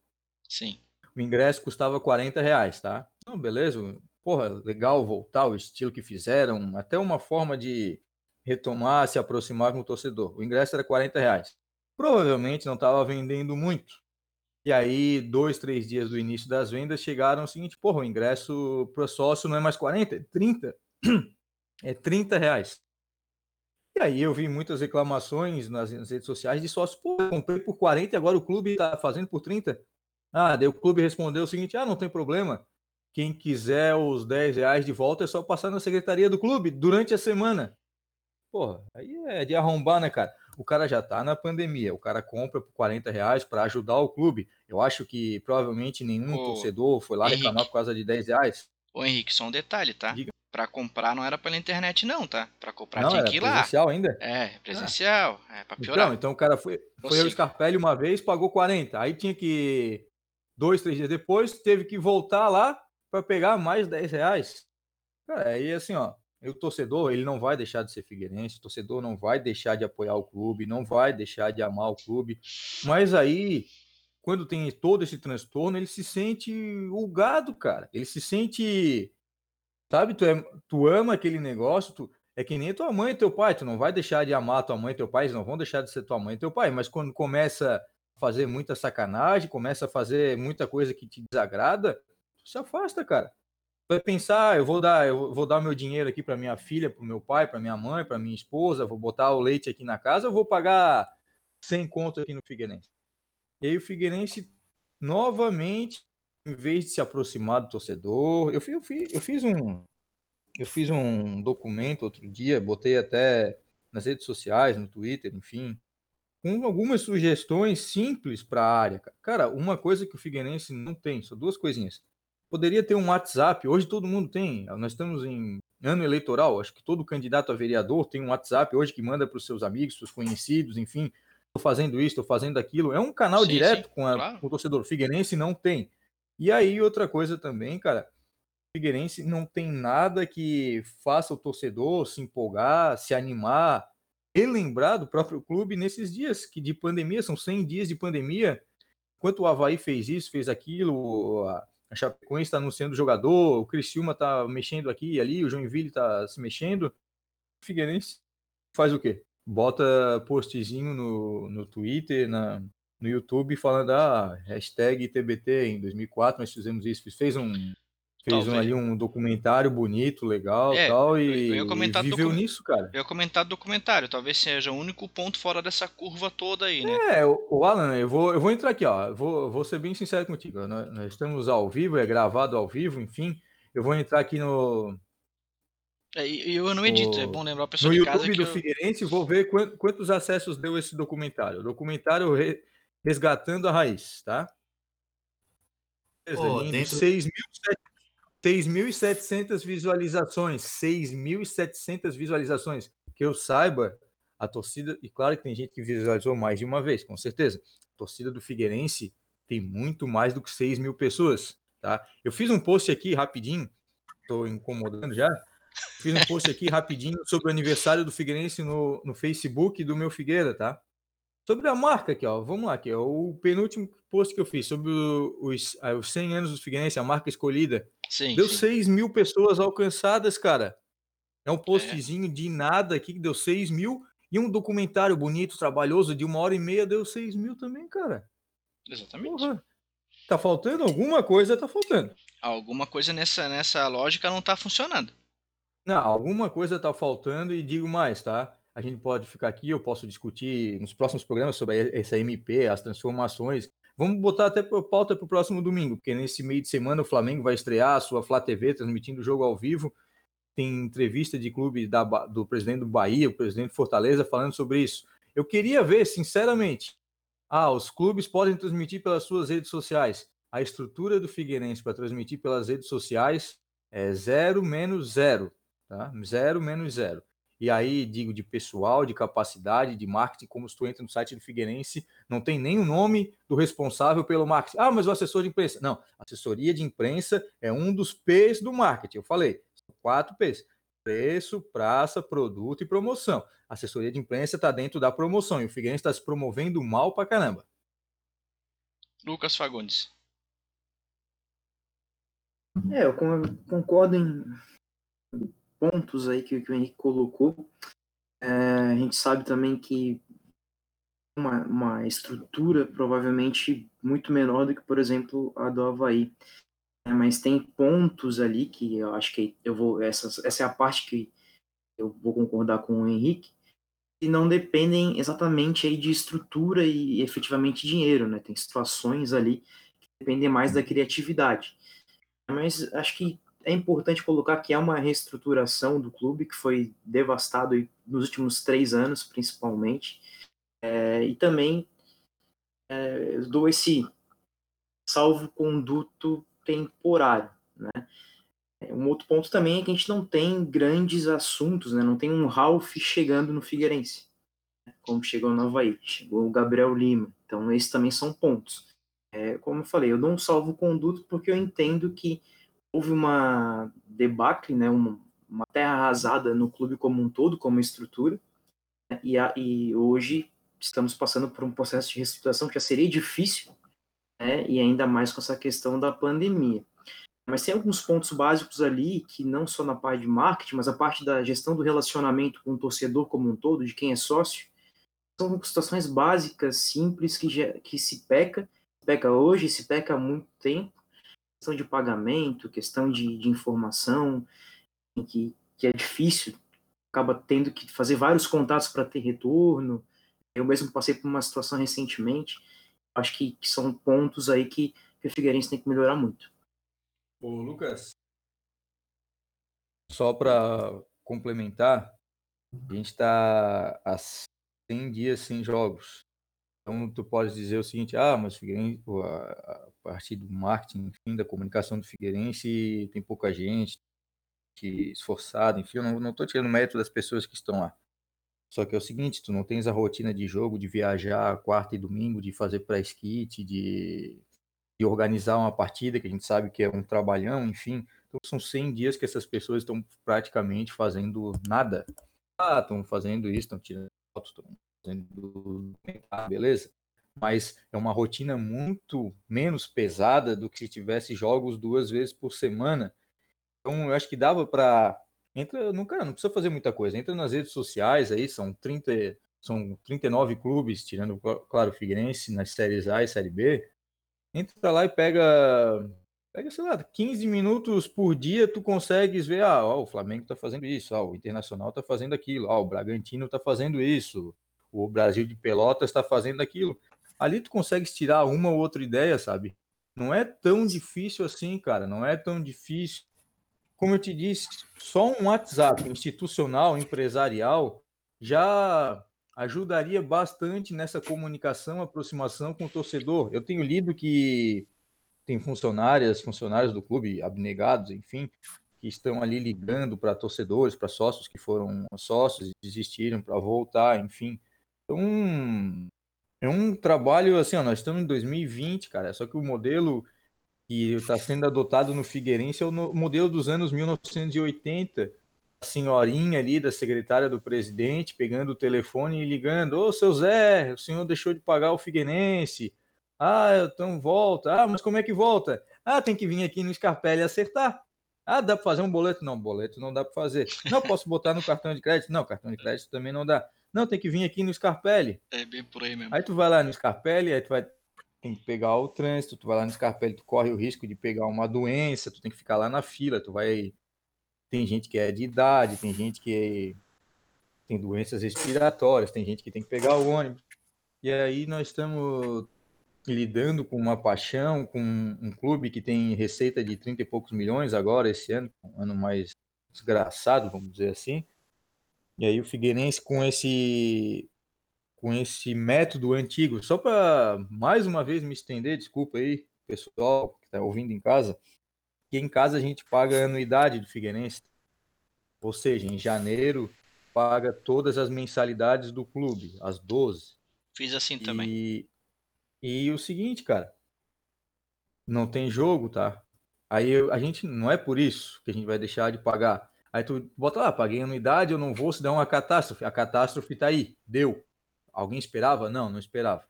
Sim. O ingresso custava 40 reais, tá? Não, beleza. Porra, legal voltar, o estilo que fizeram, até uma forma de retomar, se aproximar com o torcedor. O ingresso era 40 reais. Provavelmente não estava vendendo muito. E aí, dois, três dias do início das vendas, chegaram o seguinte: porra, o ingresso para sócio não é mais 40, é 30 é 30 reais. E aí eu vi muitas reclamações nas, nas redes sociais de sócios, pô, eu comprei por 40 e agora o clube está fazendo por 30. Ah, daí o clube respondeu o seguinte: ah, não tem problema. Quem quiser os 10 reais de volta é só passar na secretaria do clube durante a semana. Porra, aí é de arrombar, né, cara? O cara já tá na pandemia, o cara compra por 40 reais para ajudar o clube. Eu acho que provavelmente nenhum Ô, torcedor foi lá Henrique, reclamar por causa de 10 reais. Ô Henrique, só um detalhe, tá? Diga para comprar não era pela internet, não, tá? Para comprar não, tinha que ir lá. presencial ainda? É, presencial. Ah. É, pra piorar. Então, então o cara foi, foi ao Scarpelli uma vez, pagou 40. Aí tinha que. Dois, três dias depois, teve que voltar lá para pegar mais 10 reais. Cara, aí assim, ó. O torcedor, ele não vai deixar de ser figueirense, o torcedor não vai deixar de apoiar o clube, não vai deixar de amar o clube. Mas aí, quando tem todo esse transtorno, ele se sente julgado, cara. Ele se sente Sabe, tu, é, tu ama aquele negócio, tu, é que nem tua mãe e teu pai, tu não vai deixar de amar tua mãe e teu pai, eles não vão deixar de ser tua mãe e teu pai, mas quando começa a fazer muita sacanagem, começa a fazer muita coisa que te desagrada, tu se afasta, cara. Vai pensar, ah, eu vou dar, eu vou dar meu dinheiro aqui para minha filha, para meu pai, para minha mãe, para minha esposa, vou botar o leite aqui na casa, eu vou pagar 100 conto aqui no Figueirense. E aí o Figueirense novamente em vez de se aproximar do torcedor, eu fiz, eu fiz, eu fiz um eu fiz um documento outro dia, botei até nas redes sociais, no Twitter, enfim, com algumas sugestões simples para a área. Cara, uma coisa que o Figueirense não tem, são duas coisinhas. Poderia ter um WhatsApp, hoje todo mundo tem. Nós estamos em ano eleitoral, acho que todo candidato a vereador tem um WhatsApp hoje que manda para os seus amigos, seus conhecidos, enfim, estou fazendo isso, estou fazendo aquilo. É um canal sim, direto sim, com, a, claro. com o torcedor. O Figueirense não tem. E aí, outra coisa também, cara, o Figueirense não tem nada que faça o torcedor se empolgar, se animar, relembrar do próprio clube nesses dias que de pandemia, são 100 dias de pandemia. Enquanto o Havaí fez isso, fez aquilo, a Chapecoense está anunciando o jogador, o Criciúma está mexendo aqui e ali, o Joinville está se mexendo. O Figueirense faz o quê? Bota postzinho no, no Twitter, na, no YouTube falando ah, hashtag TBT em 2004 nós fizemos isso, fez um fez um, ali um documentário bonito, legal, é, tal e, eu e viveu nisso, cara. Eu ia comentar documentário, talvez seja o único ponto fora dessa curva toda aí, né? É, o Alan, eu vou, eu vou entrar aqui, ó, vou, vou ser bem sincero contigo, nós, nós estamos ao vivo, é gravado ao vivo, enfim, eu vou entrar aqui no é, eu não edito, o... é bom lembrar a pessoa no de YouTube casa do eu... Figueirense, vou ver quantos acessos deu esse documentário. O documentário resgatando a raiz, tá? Oh, dentro... 6.700 visualizações, 6.700 visualizações. Que eu saiba, a torcida, e claro que tem gente que visualizou mais de uma vez, com certeza. A torcida do Figueirense tem muito mais do que 6 mil pessoas, tá? Eu fiz um post aqui rapidinho, estou incomodando já. Fiz um post aqui rapidinho sobre o aniversário do Figueirense no, no Facebook do meu Figueira, tá? Sobre a marca aqui, ó, vamos lá, aqui, ó, o penúltimo post que eu fiz sobre os, ah, os 100 anos do Figueirense, a marca escolhida, sim, deu sim. 6 mil pessoas alcançadas, cara. É um é. postzinho é. de nada aqui que deu 6 mil e um documentário bonito, trabalhoso, de uma hora e meia, deu 6 mil também, cara. Exatamente. Porra. Tá faltando alguma coisa, tá faltando. Alguma coisa nessa, nessa lógica não tá funcionando. Não, alguma coisa tá faltando e digo mais, tá? A gente pode ficar aqui, eu posso discutir nos próximos programas sobre essa MP, as transformações. Vamos botar até pauta para o próximo domingo, porque nesse meio de semana o Flamengo vai estrear a sua Flá TV, transmitindo o jogo ao vivo. Tem entrevista de clube da, do presidente do Bahia, o presidente Fortaleza, falando sobre isso. Eu queria ver, sinceramente, ah, os clubes podem transmitir pelas suas redes sociais. A estrutura do Figueirense para transmitir pelas redes sociais é zero menos zero, tá? Zero menos zero. E aí, digo, de pessoal, de capacidade, de marketing, como se tu entra no site do Figueirense, não tem nem o nome do responsável pelo marketing. Ah, mas o assessor de imprensa. Não, assessoria de imprensa é um dos P's do marketing. Eu falei, são quatro P's. Preço, praça, produto e promoção. A assessoria de imprensa está dentro da promoção e o Figueirense está se promovendo mal pra caramba. Lucas Fagundes. É, eu concordo em pontos aí que, que o Henrique colocou. É, a gente sabe também que uma, uma estrutura provavelmente muito menor do que, por exemplo, a do Havaí. É, mas tem pontos ali que eu acho que eu vou. Essa, essa é a parte que eu vou concordar com o Henrique, que não dependem exatamente aí de estrutura e efetivamente dinheiro, né? Tem situações ali que dependem mais da criatividade. Mas acho que é importante colocar que é uma reestruturação do clube que foi devastado nos últimos três anos, principalmente. É, e também é, dou esse salvo-conduto temporário. Né? É, um outro ponto também é que a gente não tem grandes assuntos, né? não tem um Ralph chegando no Figueirense, né? como chegou no Havaí, chegou o Gabriel Lima. Então, esses também são pontos. É, como eu falei, eu dou um salvo-conduto porque eu entendo que houve uma debacle, né, uma, uma, terra arrasada no clube como um todo, como estrutura, né, e, a, e, hoje estamos passando por um processo de reestruturação que já seria difícil, né, e ainda mais com essa questão da pandemia. Mas tem alguns pontos básicos ali que não só na parte de marketing, mas a parte da gestão do relacionamento com o torcedor como um todo, de quem é sócio, são situações básicas, simples, que, já, que se peca, peca hoje, se peca há muito tempo, questão de pagamento, questão de, de informação, que, que é difícil, acaba tendo que fazer vários contatos para ter retorno. Eu mesmo passei por uma situação recentemente. Acho que, que são pontos aí que, que o Figueirense tem que melhorar muito. Ô, Lucas, só para complementar, a gente está há 100 dias sem jogos. Então, tu pode dizer o seguinte, ah, mas Figueirense, a, partir do marketing, enfim, da comunicação do Figueirense, tem pouca gente que esforçada, enfim, eu não estou tirando mérito das pessoas que estão lá. Só que é o seguinte, tu não tens a rotina de jogo, de viajar quarta e domingo, de fazer pré-skit, de, de organizar uma partida, que a gente sabe que é um trabalhão, enfim. Então são 100 dias que essas pessoas estão praticamente fazendo nada. Ah, estão fazendo isso, estão tirando fotos, estão beleza? Mas é uma rotina muito menos pesada do que se tivesse jogos duas vezes por semana. Então, eu acho que dava para entra, não, cara, não precisa fazer muita coisa. Entra nas redes sociais aí, são 30, são 39 clubes, tirando claro o Figueirense nas séries A e série B. Entra lá e pega pega, sei lá, 15 minutos por dia tu consegues ver, ah, ó, o Flamengo tá fazendo isso, ah, o Internacional tá fazendo aquilo, ah, o Bragantino tá fazendo isso, o Brasil de Pelotas está fazendo aquilo. Ali tu consegues tirar uma ou outra ideia, sabe? Não é tão difícil assim, cara. Não é tão difícil. Como eu te disse, só um WhatsApp institucional, empresarial, já ajudaria bastante nessa comunicação, aproximação com o torcedor. Eu tenho lido que tem funcionárias, funcionários do clube, abnegados, enfim, que estão ali ligando para torcedores, para sócios que foram sócios e desistiram para voltar, enfim. Então, é um trabalho assim, ó, nós estamos em 2020, cara, só que o modelo que está sendo adotado no Figueirense é o modelo dos anos 1980. A senhorinha ali da secretária do presidente pegando o telefone e ligando: Ô, seu Zé, o senhor deixou de pagar o Figueirense. Ah, então volta. Ah, mas como é que volta? Ah, tem que vir aqui no Scarpelli acertar. Ah, dá para fazer um boleto? Não, boleto não dá para fazer. Não, posso botar no cartão de crédito? Não, cartão de crédito também não dá. Não, tem que vir aqui no Scarpelli. É bem por aí mesmo. Aí tu vai lá no Scarpelli, aí tu vai tem que pegar o trânsito, tu vai lá no Scarpelli, tu corre o risco de pegar uma doença, tu tem que ficar lá na fila, tu vai tem gente que é de idade, tem gente que tem doenças respiratórias, tem gente que tem que pegar o ônibus. E aí nós estamos lidando com uma paixão, com um clube que tem receita de 30 e poucos milhões agora, esse ano, um ano mais desgraçado, vamos dizer assim. E aí o Figueirense com esse com esse método antigo, só para mais uma vez me estender, desculpa aí, pessoal que está ouvindo em casa, que em casa a gente paga a anuidade do Figueirense. Ou seja, em janeiro paga todas as mensalidades do clube, as 12. Fiz assim também. E, e o seguinte, cara, não tem jogo, tá? Aí a gente não é por isso que a gente vai deixar de pagar. Aí tu bota lá, paguei anuidade, eu não vou se der uma catástrofe. A catástrofe tá aí, deu. Alguém esperava? Não, não esperava.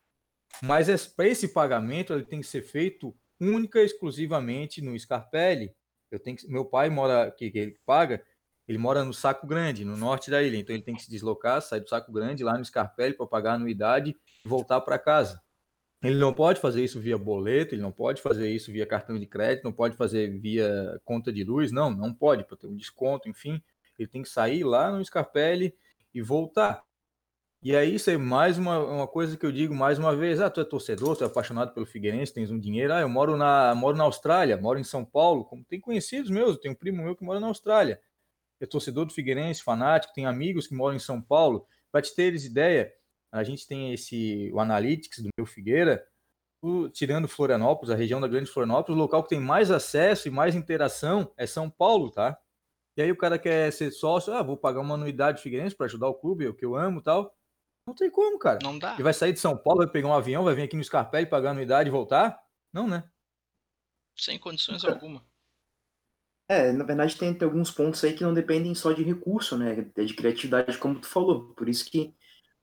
Mas esse pagamento ele tem que ser feito única e exclusivamente no Scarpelli. Eu tenho que, meu pai mora que, que ele paga, ele mora no Saco Grande, no norte da ilha. Então ele tem que se deslocar, sair do Saco Grande lá no Scarpelli para pagar a anuidade e voltar para casa. Ele não pode fazer isso via boleto, ele não pode fazer isso via cartão de crédito, não pode fazer via conta de luz, não, não pode, para ter um desconto, enfim. Ele tem que sair lá no Scarpelli e voltar. E aí isso é mais uma, uma coisa que eu digo mais uma vez, ah, tu é torcedor, tu é apaixonado pelo Figueirense, tens um dinheiro, ah, eu moro na, moro na Austrália, moro em São Paulo, como tem conhecidos meus, tem um primo meu que mora na Austrália, é torcedor do Figueirense, fanático, tem amigos que moram em São Paulo, para te teres ideia, a gente tem esse o Analytics do meu Figueira, o, tirando Florianópolis, a região da Grande Florianópolis, o local que tem mais acesso e mais interação é São Paulo, tá? E aí o cara quer ser sócio, ah, vou pagar uma anuidade Figueirense para ajudar o clube, é o que eu amo, tal. Não tem como, cara. Não dá. Ele vai sair de São Paulo, vai pegar um avião, vai vir aqui no Scarpelli, pagar anuidade e voltar? Não, né? Sem condições alguma. É, na verdade tem, tem alguns pontos aí que não dependem só de recurso, né? É de criatividade, como tu falou. Por isso que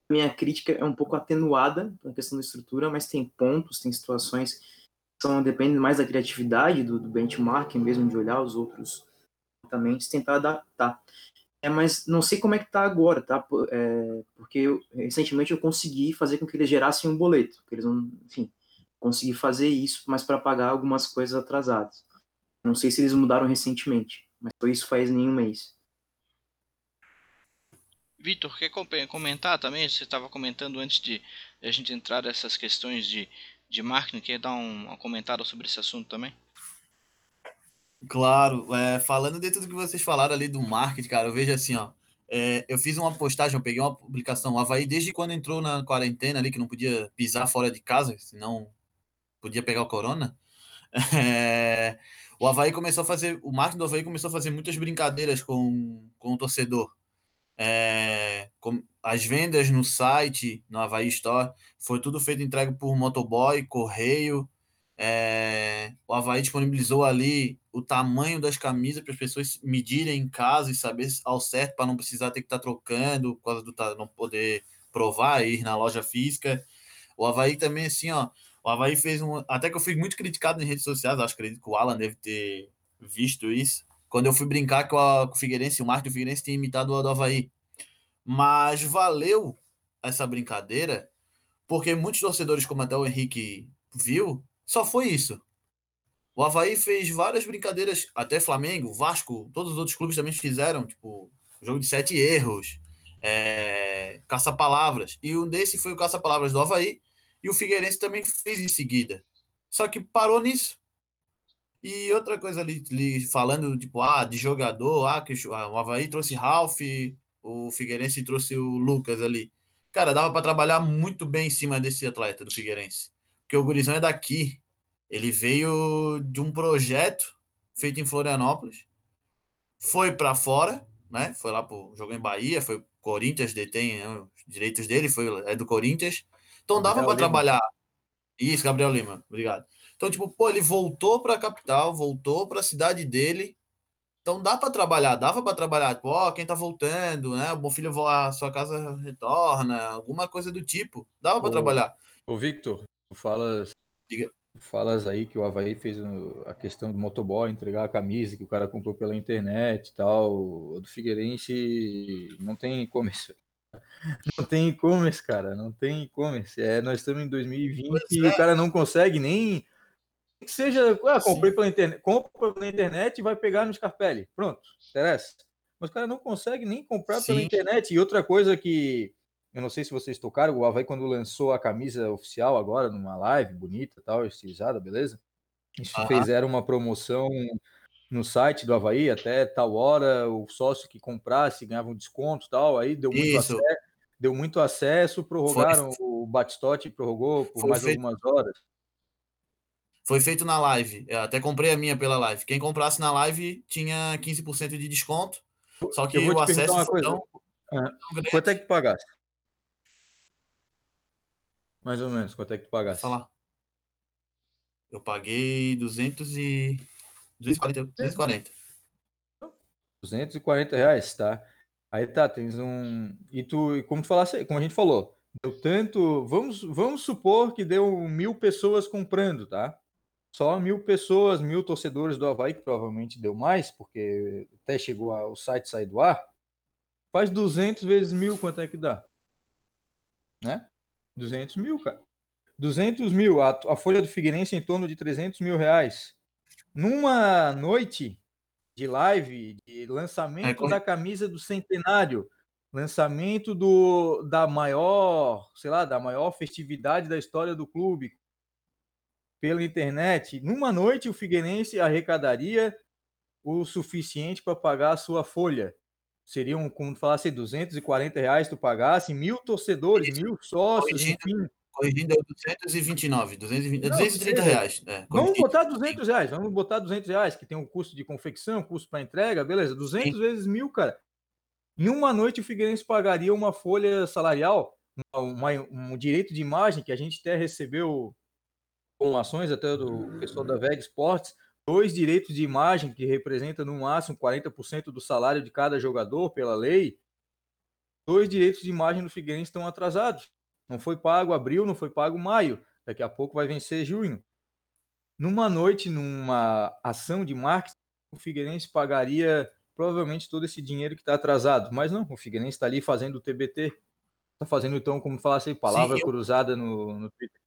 minha crítica é um pouco atenuada na questão da estrutura, mas tem pontos, tem situações que são, dependem mais da criatividade, do, do benchmarking mesmo, de olhar os outros também, tentar adaptar. É, mas não sei como é que tá agora, tá? É, porque eu, recentemente eu consegui fazer com que eles gerassem um boleto, que eles não, enfim, consegui fazer isso, mas para pagar algumas coisas atrasadas. Não sei se eles mudaram recentemente, mas foi isso faz nenhum mês. Vitor, quer comentar também? Você estava comentando antes de a gente entrar nessas questões de, de marketing, quer dar um, um comentário sobre esse assunto também? Claro, é, falando de tudo que vocês falaram ali do marketing, cara, eu vejo assim, ó. É, eu fiz uma postagem, eu peguei uma publicação, o Havaí, desde quando entrou na quarentena ali, que não podia pisar fora de casa, senão podia pegar o corona. É, o Havaí começou a fazer, o marketing do Havaí começou a fazer muitas brincadeiras com, com o torcedor. É, com, as vendas no site, no Havaí Store, foi tudo feito entregue por motoboy, correio. É, o Havaí disponibilizou ali o tamanho das camisas para as pessoas medirem em casa e saber ao certo para não precisar ter que estar tá trocando, por causa do não poder provar, ir na loja física. O Havaí também, assim, ó, o Havaí fez um. Até que eu fui muito criticado nas redes sociais, acho que o Alan deve ter visto isso. Quando eu fui brincar com, a, com o Figueirense, o Marco do Figueirense tinha imitado o do Havaí. Mas valeu essa brincadeira, porque muitos torcedores, como até o Henrique viu, só foi isso. O Havaí fez várias brincadeiras, até Flamengo, Vasco, todos os outros clubes também fizeram, tipo, jogo de sete erros, é, caça-palavras. E um desse foi o caça-palavras do Havaí, e o Figueirense também fez em seguida. Só que parou nisso. E outra coisa ali, ali falando, tipo, ah, de jogador, ah, que o Havaí trouxe Ralph, o Figueirense trouxe o Lucas ali. Cara, dava para trabalhar muito bem em cima desse atleta do Figueirense. Porque o Gurizão é daqui. Ele veio de um projeto feito em Florianópolis, foi para fora, né? Foi lá pro jogou em Bahia, foi Corinthians detém né, os direitos dele, foi é do Corinthians. Então dava para trabalhar. Isso, Gabriel Lima, obrigado. Então, tipo, pô, ele voltou para a capital, voltou para a cidade dele. Então dá para trabalhar, dava para trabalhar, tipo, ó, quem tá voltando, né? O bom filho a sua casa retorna, alguma coisa do tipo. Dava para trabalhar. Ô, Victor, tu falas, Diga. falas aí que o Havaí fez a questão do motoboy, entregar a camisa que o cara comprou pela internet e tal. O do Figueirense não tem começo. Não tem e-commerce, cara. Não tem e-commerce. É, nós estamos em 2020 Pois e é. o cara não consegue nem. Que seja. Ah, comprei pela internet. Compra pela internet e vai pegar no Scarpelli. Pronto, interessa. Mas o cara não consegue nem comprar pela Sim. internet. E outra coisa que. Eu não sei se vocês tocaram, o Havaí, quando lançou a camisa oficial agora, numa live bonita tal, estilizada, beleza? Eles Aham. fizeram uma promoção no site do Havaí, até tal hora, o sócio que comprasse ganhava um desconto tal, aí deu muito, Isso. acesso, deu muito acesso, prorrogaram, o Batistotti prorrogou por Foi mais feito- algumas horas. Foi feito na live. Eu até comprei a minha pela live. Quem comprasse na live tinha 15% de desconto. Só que o acesso uma coisa. tão, grande. Quanto é que tu pagaste? Mais ou menos, quanto é que tu pagaste? falar. Eu paguei 200 e... 240. 240. 240 reais, tá? Aí tá, tens um. E tu, como tu falasse, como a gente falou, deu tanto. Vamos, vamos supor que deu mil pessoas comprando, tá? Só mil pessoas, mil torcedores do Havaí, que provavelmente deu mais, porque até chegou a- o site sair do ar. Faz 200 vezes mil, quanto é que dá? Né? 200 mil, cara. 200 mil. A, a folha do Figueirense em torno de 300 mil reais. Numa noite de live, de lançamento É, corre- da camisa do centenário, lançamento do, da maior, sei lá, da maior festividade da história do clube pela internet. Numa noite, o Figueirense arrecadaria o suficiente para pagar a sua folha. Seriam, como falasse, 240 reais tu pagasse, mil torcedores, Isso. mil sócios, Corrigindo. enfim. Corrigindo, é 229. 220, Não, 230 beleza. reais. É, Vamos corrigindo. botar 200 reais, vamos botar 200 reais, que tem um custo de confecção, custo para entrega, beleza, 200 vezes mil, cara. Em uma noite o Figueirense pagaria uma folha salarial, uma- um direito de imagem que a gente até recebeu informações até do pessoal da VEG Sports, dois direitos de imagem que representa no máximo 40% do salário de cada jogador pela lei. Dois direitos de imagem do Figueirense estão atrasados. Não foi pago abril, não foi pago maio. Daqui a pouco vai vencer junho. Numa noite, numa ação de marketing, o Figueirense pagaria provavelmente todo esse dinheiro que está atrasado. Mas não, o Figueirense está ali fazendo o TBT. Está fazendo, então, como falasse, palavra Sim, eu- cruzada no, no Twitter.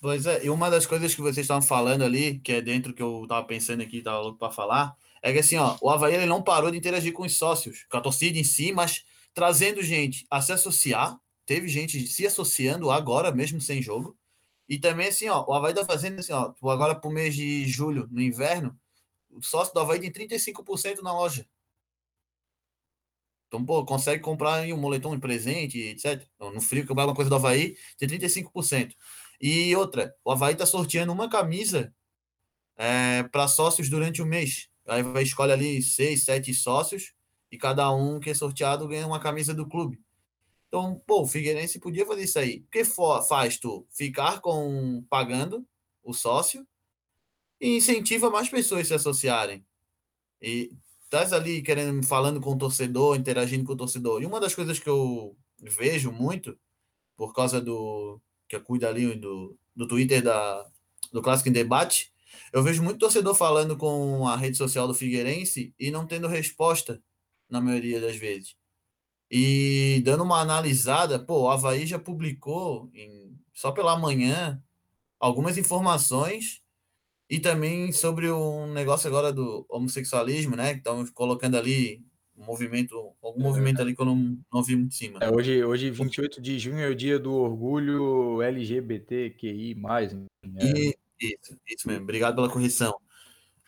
Pois é, e uma das coisas que vocês estavam falando ali, que é dentro que eu tava pensando aqui, tava louco para falar, é que assim, ó, o Havaí ele não parou de interagir com os sócios, com a torcida em si, mas trazendo gente a se associar. Teve gente se associando agora, mesmo sem jogo. E também, assim, ó, o Havaí tá fazendo assim, ó, tipo, agora pro mês de julho, no inverno, o sócio do Havaí tem 35% na loja. Então, pô, consegue comprar um moletom de presente, etc. No frio, comprar alguma coisa do Havaí, tem 35%. E outra, o Havaí tá sorteando uma camisa para sócios durante o mês. Aí vai escolhe ali seis, sete sócios e cada um que é sorteado ganha uma camisa do clube. Então, pô, o Figueirense podia fazer isso aí. O que for, faz tu ficar com pagando o sócio e incentiva mais pessoas a se associarem. E estás ali querendo falando com o torcedor, interagindo com o torcedor. E uma das coisas que eu vejo muito por causa do que cuida ali do, do Twitter da, do Clássico em Debate, eu vejo muito torcedor falando com a rede social do Figueirense e não tendo resposta na maioria das vezes. E dando uma analisada, pô, o Havaí já publicou em, só pela manhã algumas informações e também sobre um negócio agora do homossexualismo, né? Que estão colocando ali movimento, algum movimento ali que eu não, não vi muito em cima. É, hoje, hoje, 28 de junho, é o dia do orgulho LGBTQI. Enfim, é. E, isso, isso mesmo. Obrigado pela correção.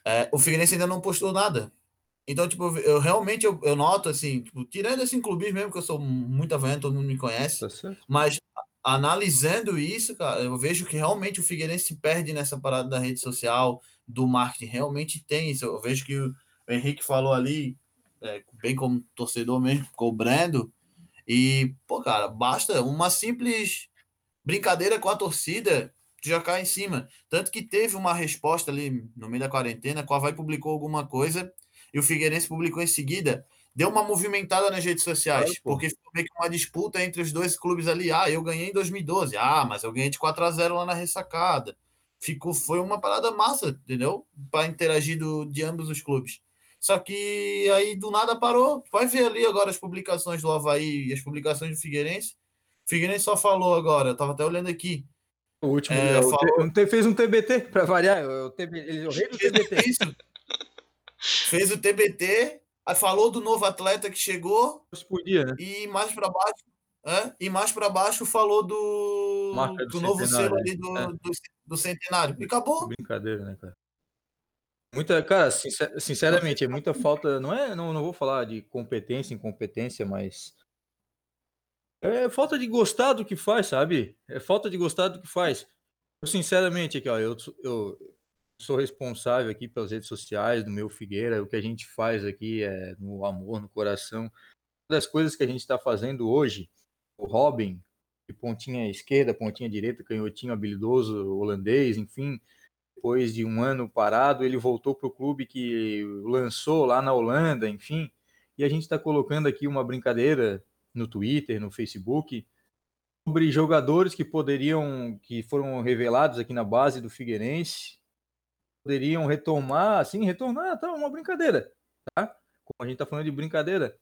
É, o Figueirense ainda não postou nada. Então, tipo, eu realmente eu, eu noto assim, tipo, tirando esse clubismo mesmo, que eu sou muito havaiano, todo mundo me conhece, Tá mas analisando isso, cara, eu vejo que realmente o Figueirense se perde nessa parada da rede social, do marketing. Realmente tem isso. Eu vejo que o Henrique falou ali, é, bem como torcedor mesmo, cobrando. E, pô, cara, basta uma simples brincadeira com a torcida, tu já cai em cima. Tanto que teve uma resposta ali no meio da quarentena, que o Havaí publicou alguma coisa e o Figueirense publicou em seguida. Deu uma movimentada nas redes sociais, porque foi meio que uma disputa entre os dois clubes ali. Ah, eu ganhei em 2012. Ah, mas eu ganhei de 4 a 0 lá na ressacada. Ficou, foi uma parada massa, entendeu? Para interagir do, de ambos os clubes. Só que aí do nada parou. Vai ver ali agora as publicações do Havaí e as publicações do Figueirense. O Figueirense só falou agora, eu tava até olhando aqui. O último é, o falou... T, fez um TBT para variar. O, TB, ele, o rei do TBT. Isso. fez o TBT, aí falou do novo atleta que chegou. Podia, né? E mais para baixo, é, e mais para baixo falou do, do, do novo selo ali do, é. do, do, centenário. E acabou. Brincadeira, né, cara? Muita, cara, sincer, sinceramente, é muita falta. Não é, não, não vou falar de competência, incompetência, mas é falta de gostar do que faz, sabe? É falta de gostar do que faz. Eu, sinceramente, aqui, ó, eu, eu sou responsável aqui pelas redes sociais do meu Figueira. O que a gente faz aqui é no amor, no coração. Uma das coisas que a gente está fazendo hoje, o Robin, de pontinha esquerda, pontinha direita, canhotinho habilidoso, holandês, enfim, depois de um ano parado, ele voltou para o clube que lançou lá na Holanda, enfim. E a gente está colocando aqui uma brincadeira no Twitter, no Facebook, sobre jogadores que poderiam, que foram revelados aqui na base do Figueirense, poderiam retomar, assim, retornar, tá uma brincadeira, tá? Como a gente tá falando de brincadeira.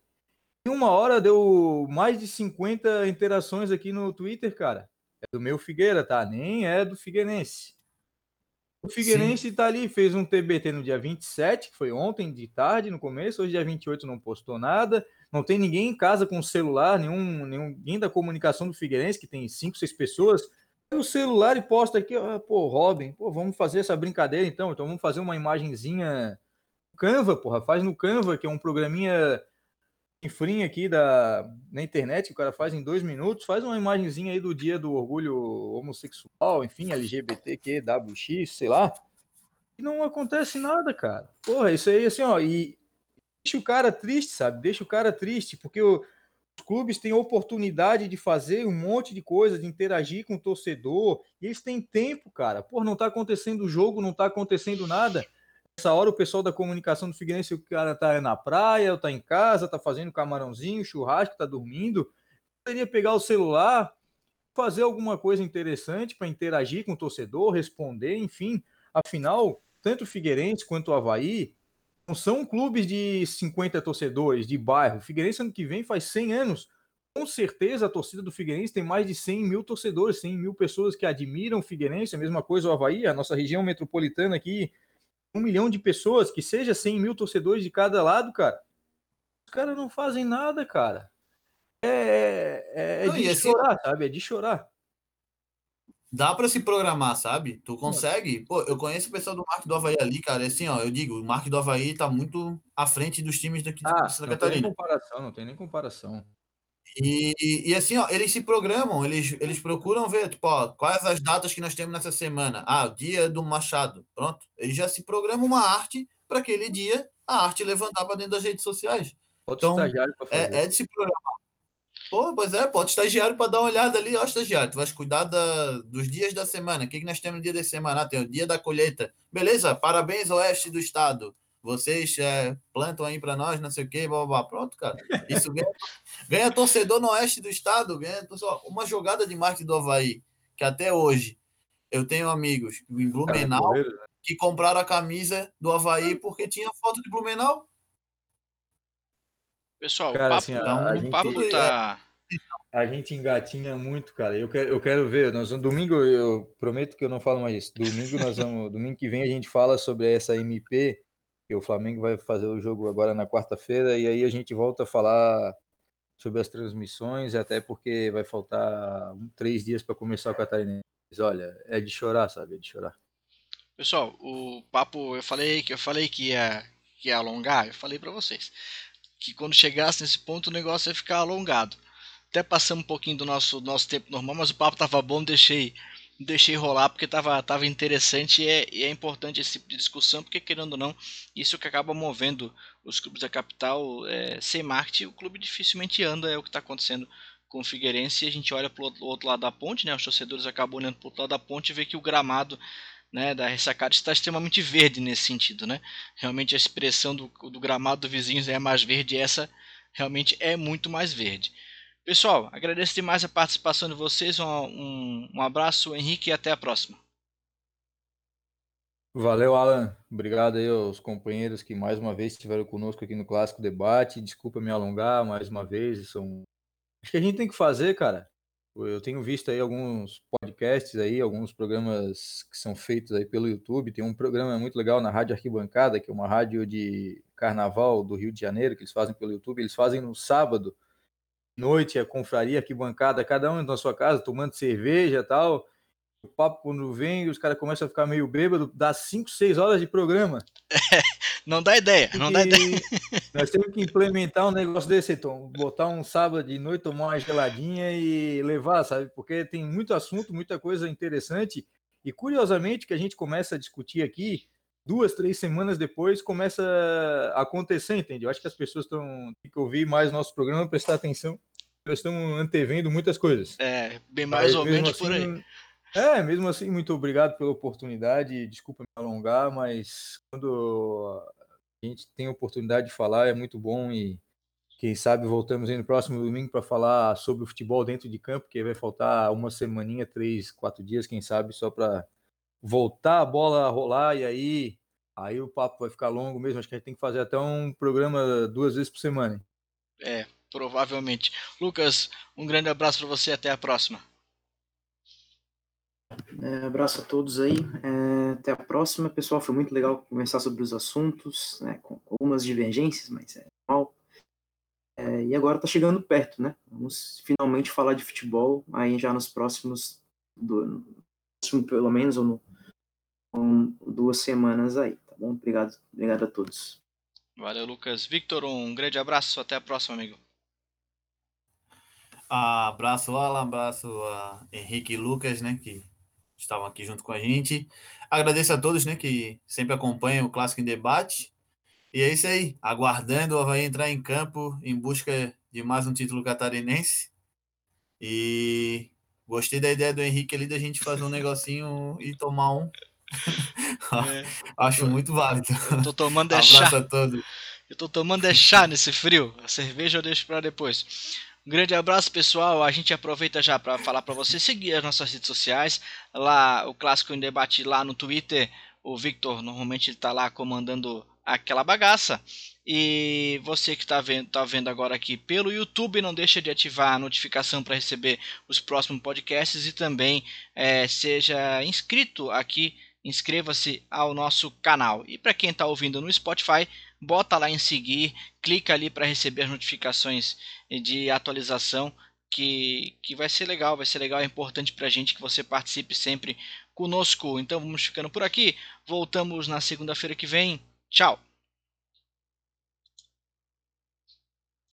Em uma hora deu mais de 50 interações aqui no Twitter, cara. É do meu Figueira, tá? Nem é do Figueirense. O Figueirense Sim. tá ali, fez um TBT no dia 27, que foi ontem de tarde, no começo, hoje dia 28 não postou nada, não tem ninguém em casa com celular, nenhum, nenhum, ninguém da comunicação do Figueirense, que tem cinco, seis pessoas, o celular e posta aqui, ah, pô, Robin, pô, vamos fazer essa brincadeira então, então vamos fazer uma imagenzinha Canva, porra, faz no Canva, que é um programinha free aqui da, na internet, que o cara faz em dois minutos, faz uma imagenzinha aí do dia do orgulho homossexual, enfim, LGBTQ, WX, sei lá. E não acontece nada, cara. Porra, isso aí, assim, ó, e deixa o cara triste, sabe? Deixa o cara triste, porque o, os clubes têm oportunidade de fazer um monte de coisa, de interagir com o torcedor, e eles têm tempo, cara. Pô, não tá acontecendo o jogo, não tá acontecendo nada. Essa hora o pessoal da comunicação do Figueirense, o cara tá na praia, tá em casa, tá fazendo camarãozinho, churrasco, tá dormindo. Poderia pegar o celular, fazer alguma coisa interessante para interagir com o torcedor, responder, enfim. Afinal, tanto o Figueirense quanto o Havaí não são clubes de 50 torcedores, de bairro. O Figueirense ano que vem faz 100 anos. Com certeza a torcida do Figueirense tem mais de 100 mil torcedores, 100 mil pessoas que admiram o Figueirense. A mesma coisa o Havaí, a nossa região metropolitana aqui um milhão de pessoas, que seja 100 mil torcedores de cada lado, cara. Os caras não fazem nada, cara. É, é, é, não, de chorar, sabe? É de chorar. Dá para se programar, sabe? Tu consegue. Pô, eu conheço o pessoal do Mark do Havaí ali, cara. É assim, ó, eu digo, o Mark do Havaí tá muito à frente dos times daqui ah, de Santa Catarina. Não tem nem comparação, não tem nem comparação. E, e, assim, ó, eles se programam, eles, eles procuram ver, tipo, ó, quais as datas que nós temos nessa semana. Ah, o dia do Machado. Pronto. Eles já se programam uma arte para aquele dia a arte levantar para dentro das redes sociais. Pode então, é, é, de se programar. Pô, pois é, pode estagiário para dar uma olhada ali, ó, estagiário, tu vais cuidar da, dos dias da semana. O que, que nós temos no dia da semana? Ah, tem o dia da colheita. Beleza, parabéns, Oeste do Estado vocês é, plantam aí para nós, não sei o quê, blá, blá, blá. pronto, cara. Isso ganha, ganha torcedor no oeste do estado, ganha uma jogada de marketing do Havaí, que até hoje eu tenho amigos em Blumenau né? que compraram a camisa do Havaí porque tinha foto de Blumenau. Pessoal, cara, o papo, assim, a, a o papo tá. A gente engatinha muito, cara. Eu quero, eu quero ver. Nós domingo, eu prometo que eu não falo mais isso. Domingo nós vamos, domingo que vem a gente fala sobre essa MP que o Flamengo vai fazer o jogo agora na quarta-feira e aí a gente volta a falar sobre as transmissões, até porque vai faltar três dias para começar o Catarinense. Olha, é de chorar, sabe? É de chorar. Pessoal, o papo eu falei que eu falei que ia, que ia alongar, eu falei para vocês que quando chegasse nesse ponto o negócio ia ficar alongado. Até passamos um pouquinho do nosso nosso tempo normal, mas o papo tava bom, deixei deixei rolar porque estava tava interessante e é, e é, importante esse tipo de discussão, porque querendo ou não, isso que acaba movendo os clubes da capital é, sem marketing, o clube dificilmente anda, é o que está acontecendo com o Figueirense, e a gente olha para o outro lado da ponte, né, os torcedores acabam olhando para o outro lado da ponte e vê que o gramado né, da ressacada está extremamente verde nesse sentido, né? Realmente a expressão do, do gramado do vizinho é mais verde, essa realmente é muito mais verde. Pessoal, agradeço demais a participação de vocês. Um, um, um abraço, Henrique, e até a próxima. Valeu, Alan. Obrigado aí aos companheiros que mais uma vez estiveram conosco aqui no Clássico Debate. Desculpa me alongar mais uma vez. São... Acho que a gente tem que fazer, cara. Eu tenho visto aí alguns podcasts aí, alguns programas que são feitos aí pelo YouTube. Tem um programa muito legal na Rádio Arquibancada, que é uma rádio de carnaval do Rio de Janeiro, que eles fazem pelo YouTube. Eles fazem no sábado, noite, a confraria arquibancada, cada um na sua casa, tomando cerveja e tal o papo quando vem, os caras começam a ficar meio bêbado, dá 5, 6 horas de programa. É, não dá ideia, não dá ideia. Nós temos que implementar um negócio desse, Tom. Botar um sábado de noite, tomar uma geladinha e levar, sabe? Porque tem muito assunto, muita coisa interessante. E curiosamente, que a gente começa a discutir aqui, duas, três semanas depois, começa a acontecer, entende? Eu acho que as pessoas estão. Que ouvir mais nosso programa, prestar atenção. Nós estamos antevendo muitas coisas. É, bem mais Mas, ou menos assim, por aí é, mesmo assim, muito obrigado pela oportunidade. Desculpa me alongar, mas quando a gente tem a oportunidade de falar é muito bom e quem sabe voltamos aí no próximo domingo para falar sobre o futebol dentro de campo, que vai faltar uma semaninha, três, quatro dias, quem sabe, só para voltar a bola a rolar e aí aí o papo vai ficar longo mesmo. Acho que a gente tem que fazer até um programa duas vezes por semana. É, provavelmente. Lucas, um grande abraço para você, até a próxima. É, abraço a todos aí. É, até a próxima, pessoal. Foi muito legal conversar sobre os assuntos, né, com algumas divergências, mas é normal. É, e agora está chegando perto, né? Vamos finalmente falar de futebol aí já nos próximos, do, no, pelo menos, ou no, um, duas semanas aí, tá bom? Obrigado, obrigado a todos. Valeu, Lucas. Victor, um grande abraço. Até a próxima, amigo. Abraço, Alan. Abraço a Henrique e Lucas, né? Que estavam aqui junto com a gente. Agradeço a todos né, que sempre acompanham o Clássico em Debate. E é isso aí, aguardando o Havaí entrar em campo em busca de mais um título catarinense. E gostei da ideia do Henrique ali da gente fazer um negocinho e tomar um. É, Acho muito válido. Eu tô tomando é chá. Eu tô tomando é chá nesse frio. A cerveja eu deixo para depois. Um grande abraço, pessoal. A gente aproveita já para falar para você seguir as nossas redes sociais. Lá, o Clássico em Debate lá no Twitter. O Victor normalmente está lá comandando aquela bagaça. E você que está vendo, tá vendo agora aqui pelo YouTube, não deixa de ativar a notificação para receber os próximos podcasts e também é, seja inscrito aqui, inscreva-se ao nosso canal. E para quem está ouvindo no Spotify, bota lá em seguir, clica ali para receber as notificações de atualização que, que vai ser legal, vai ser legal, é importante para a gente que você participe sempre conosco. Então vamos ficando por aqui, voltamos na segunda-feira que vem. Tchau!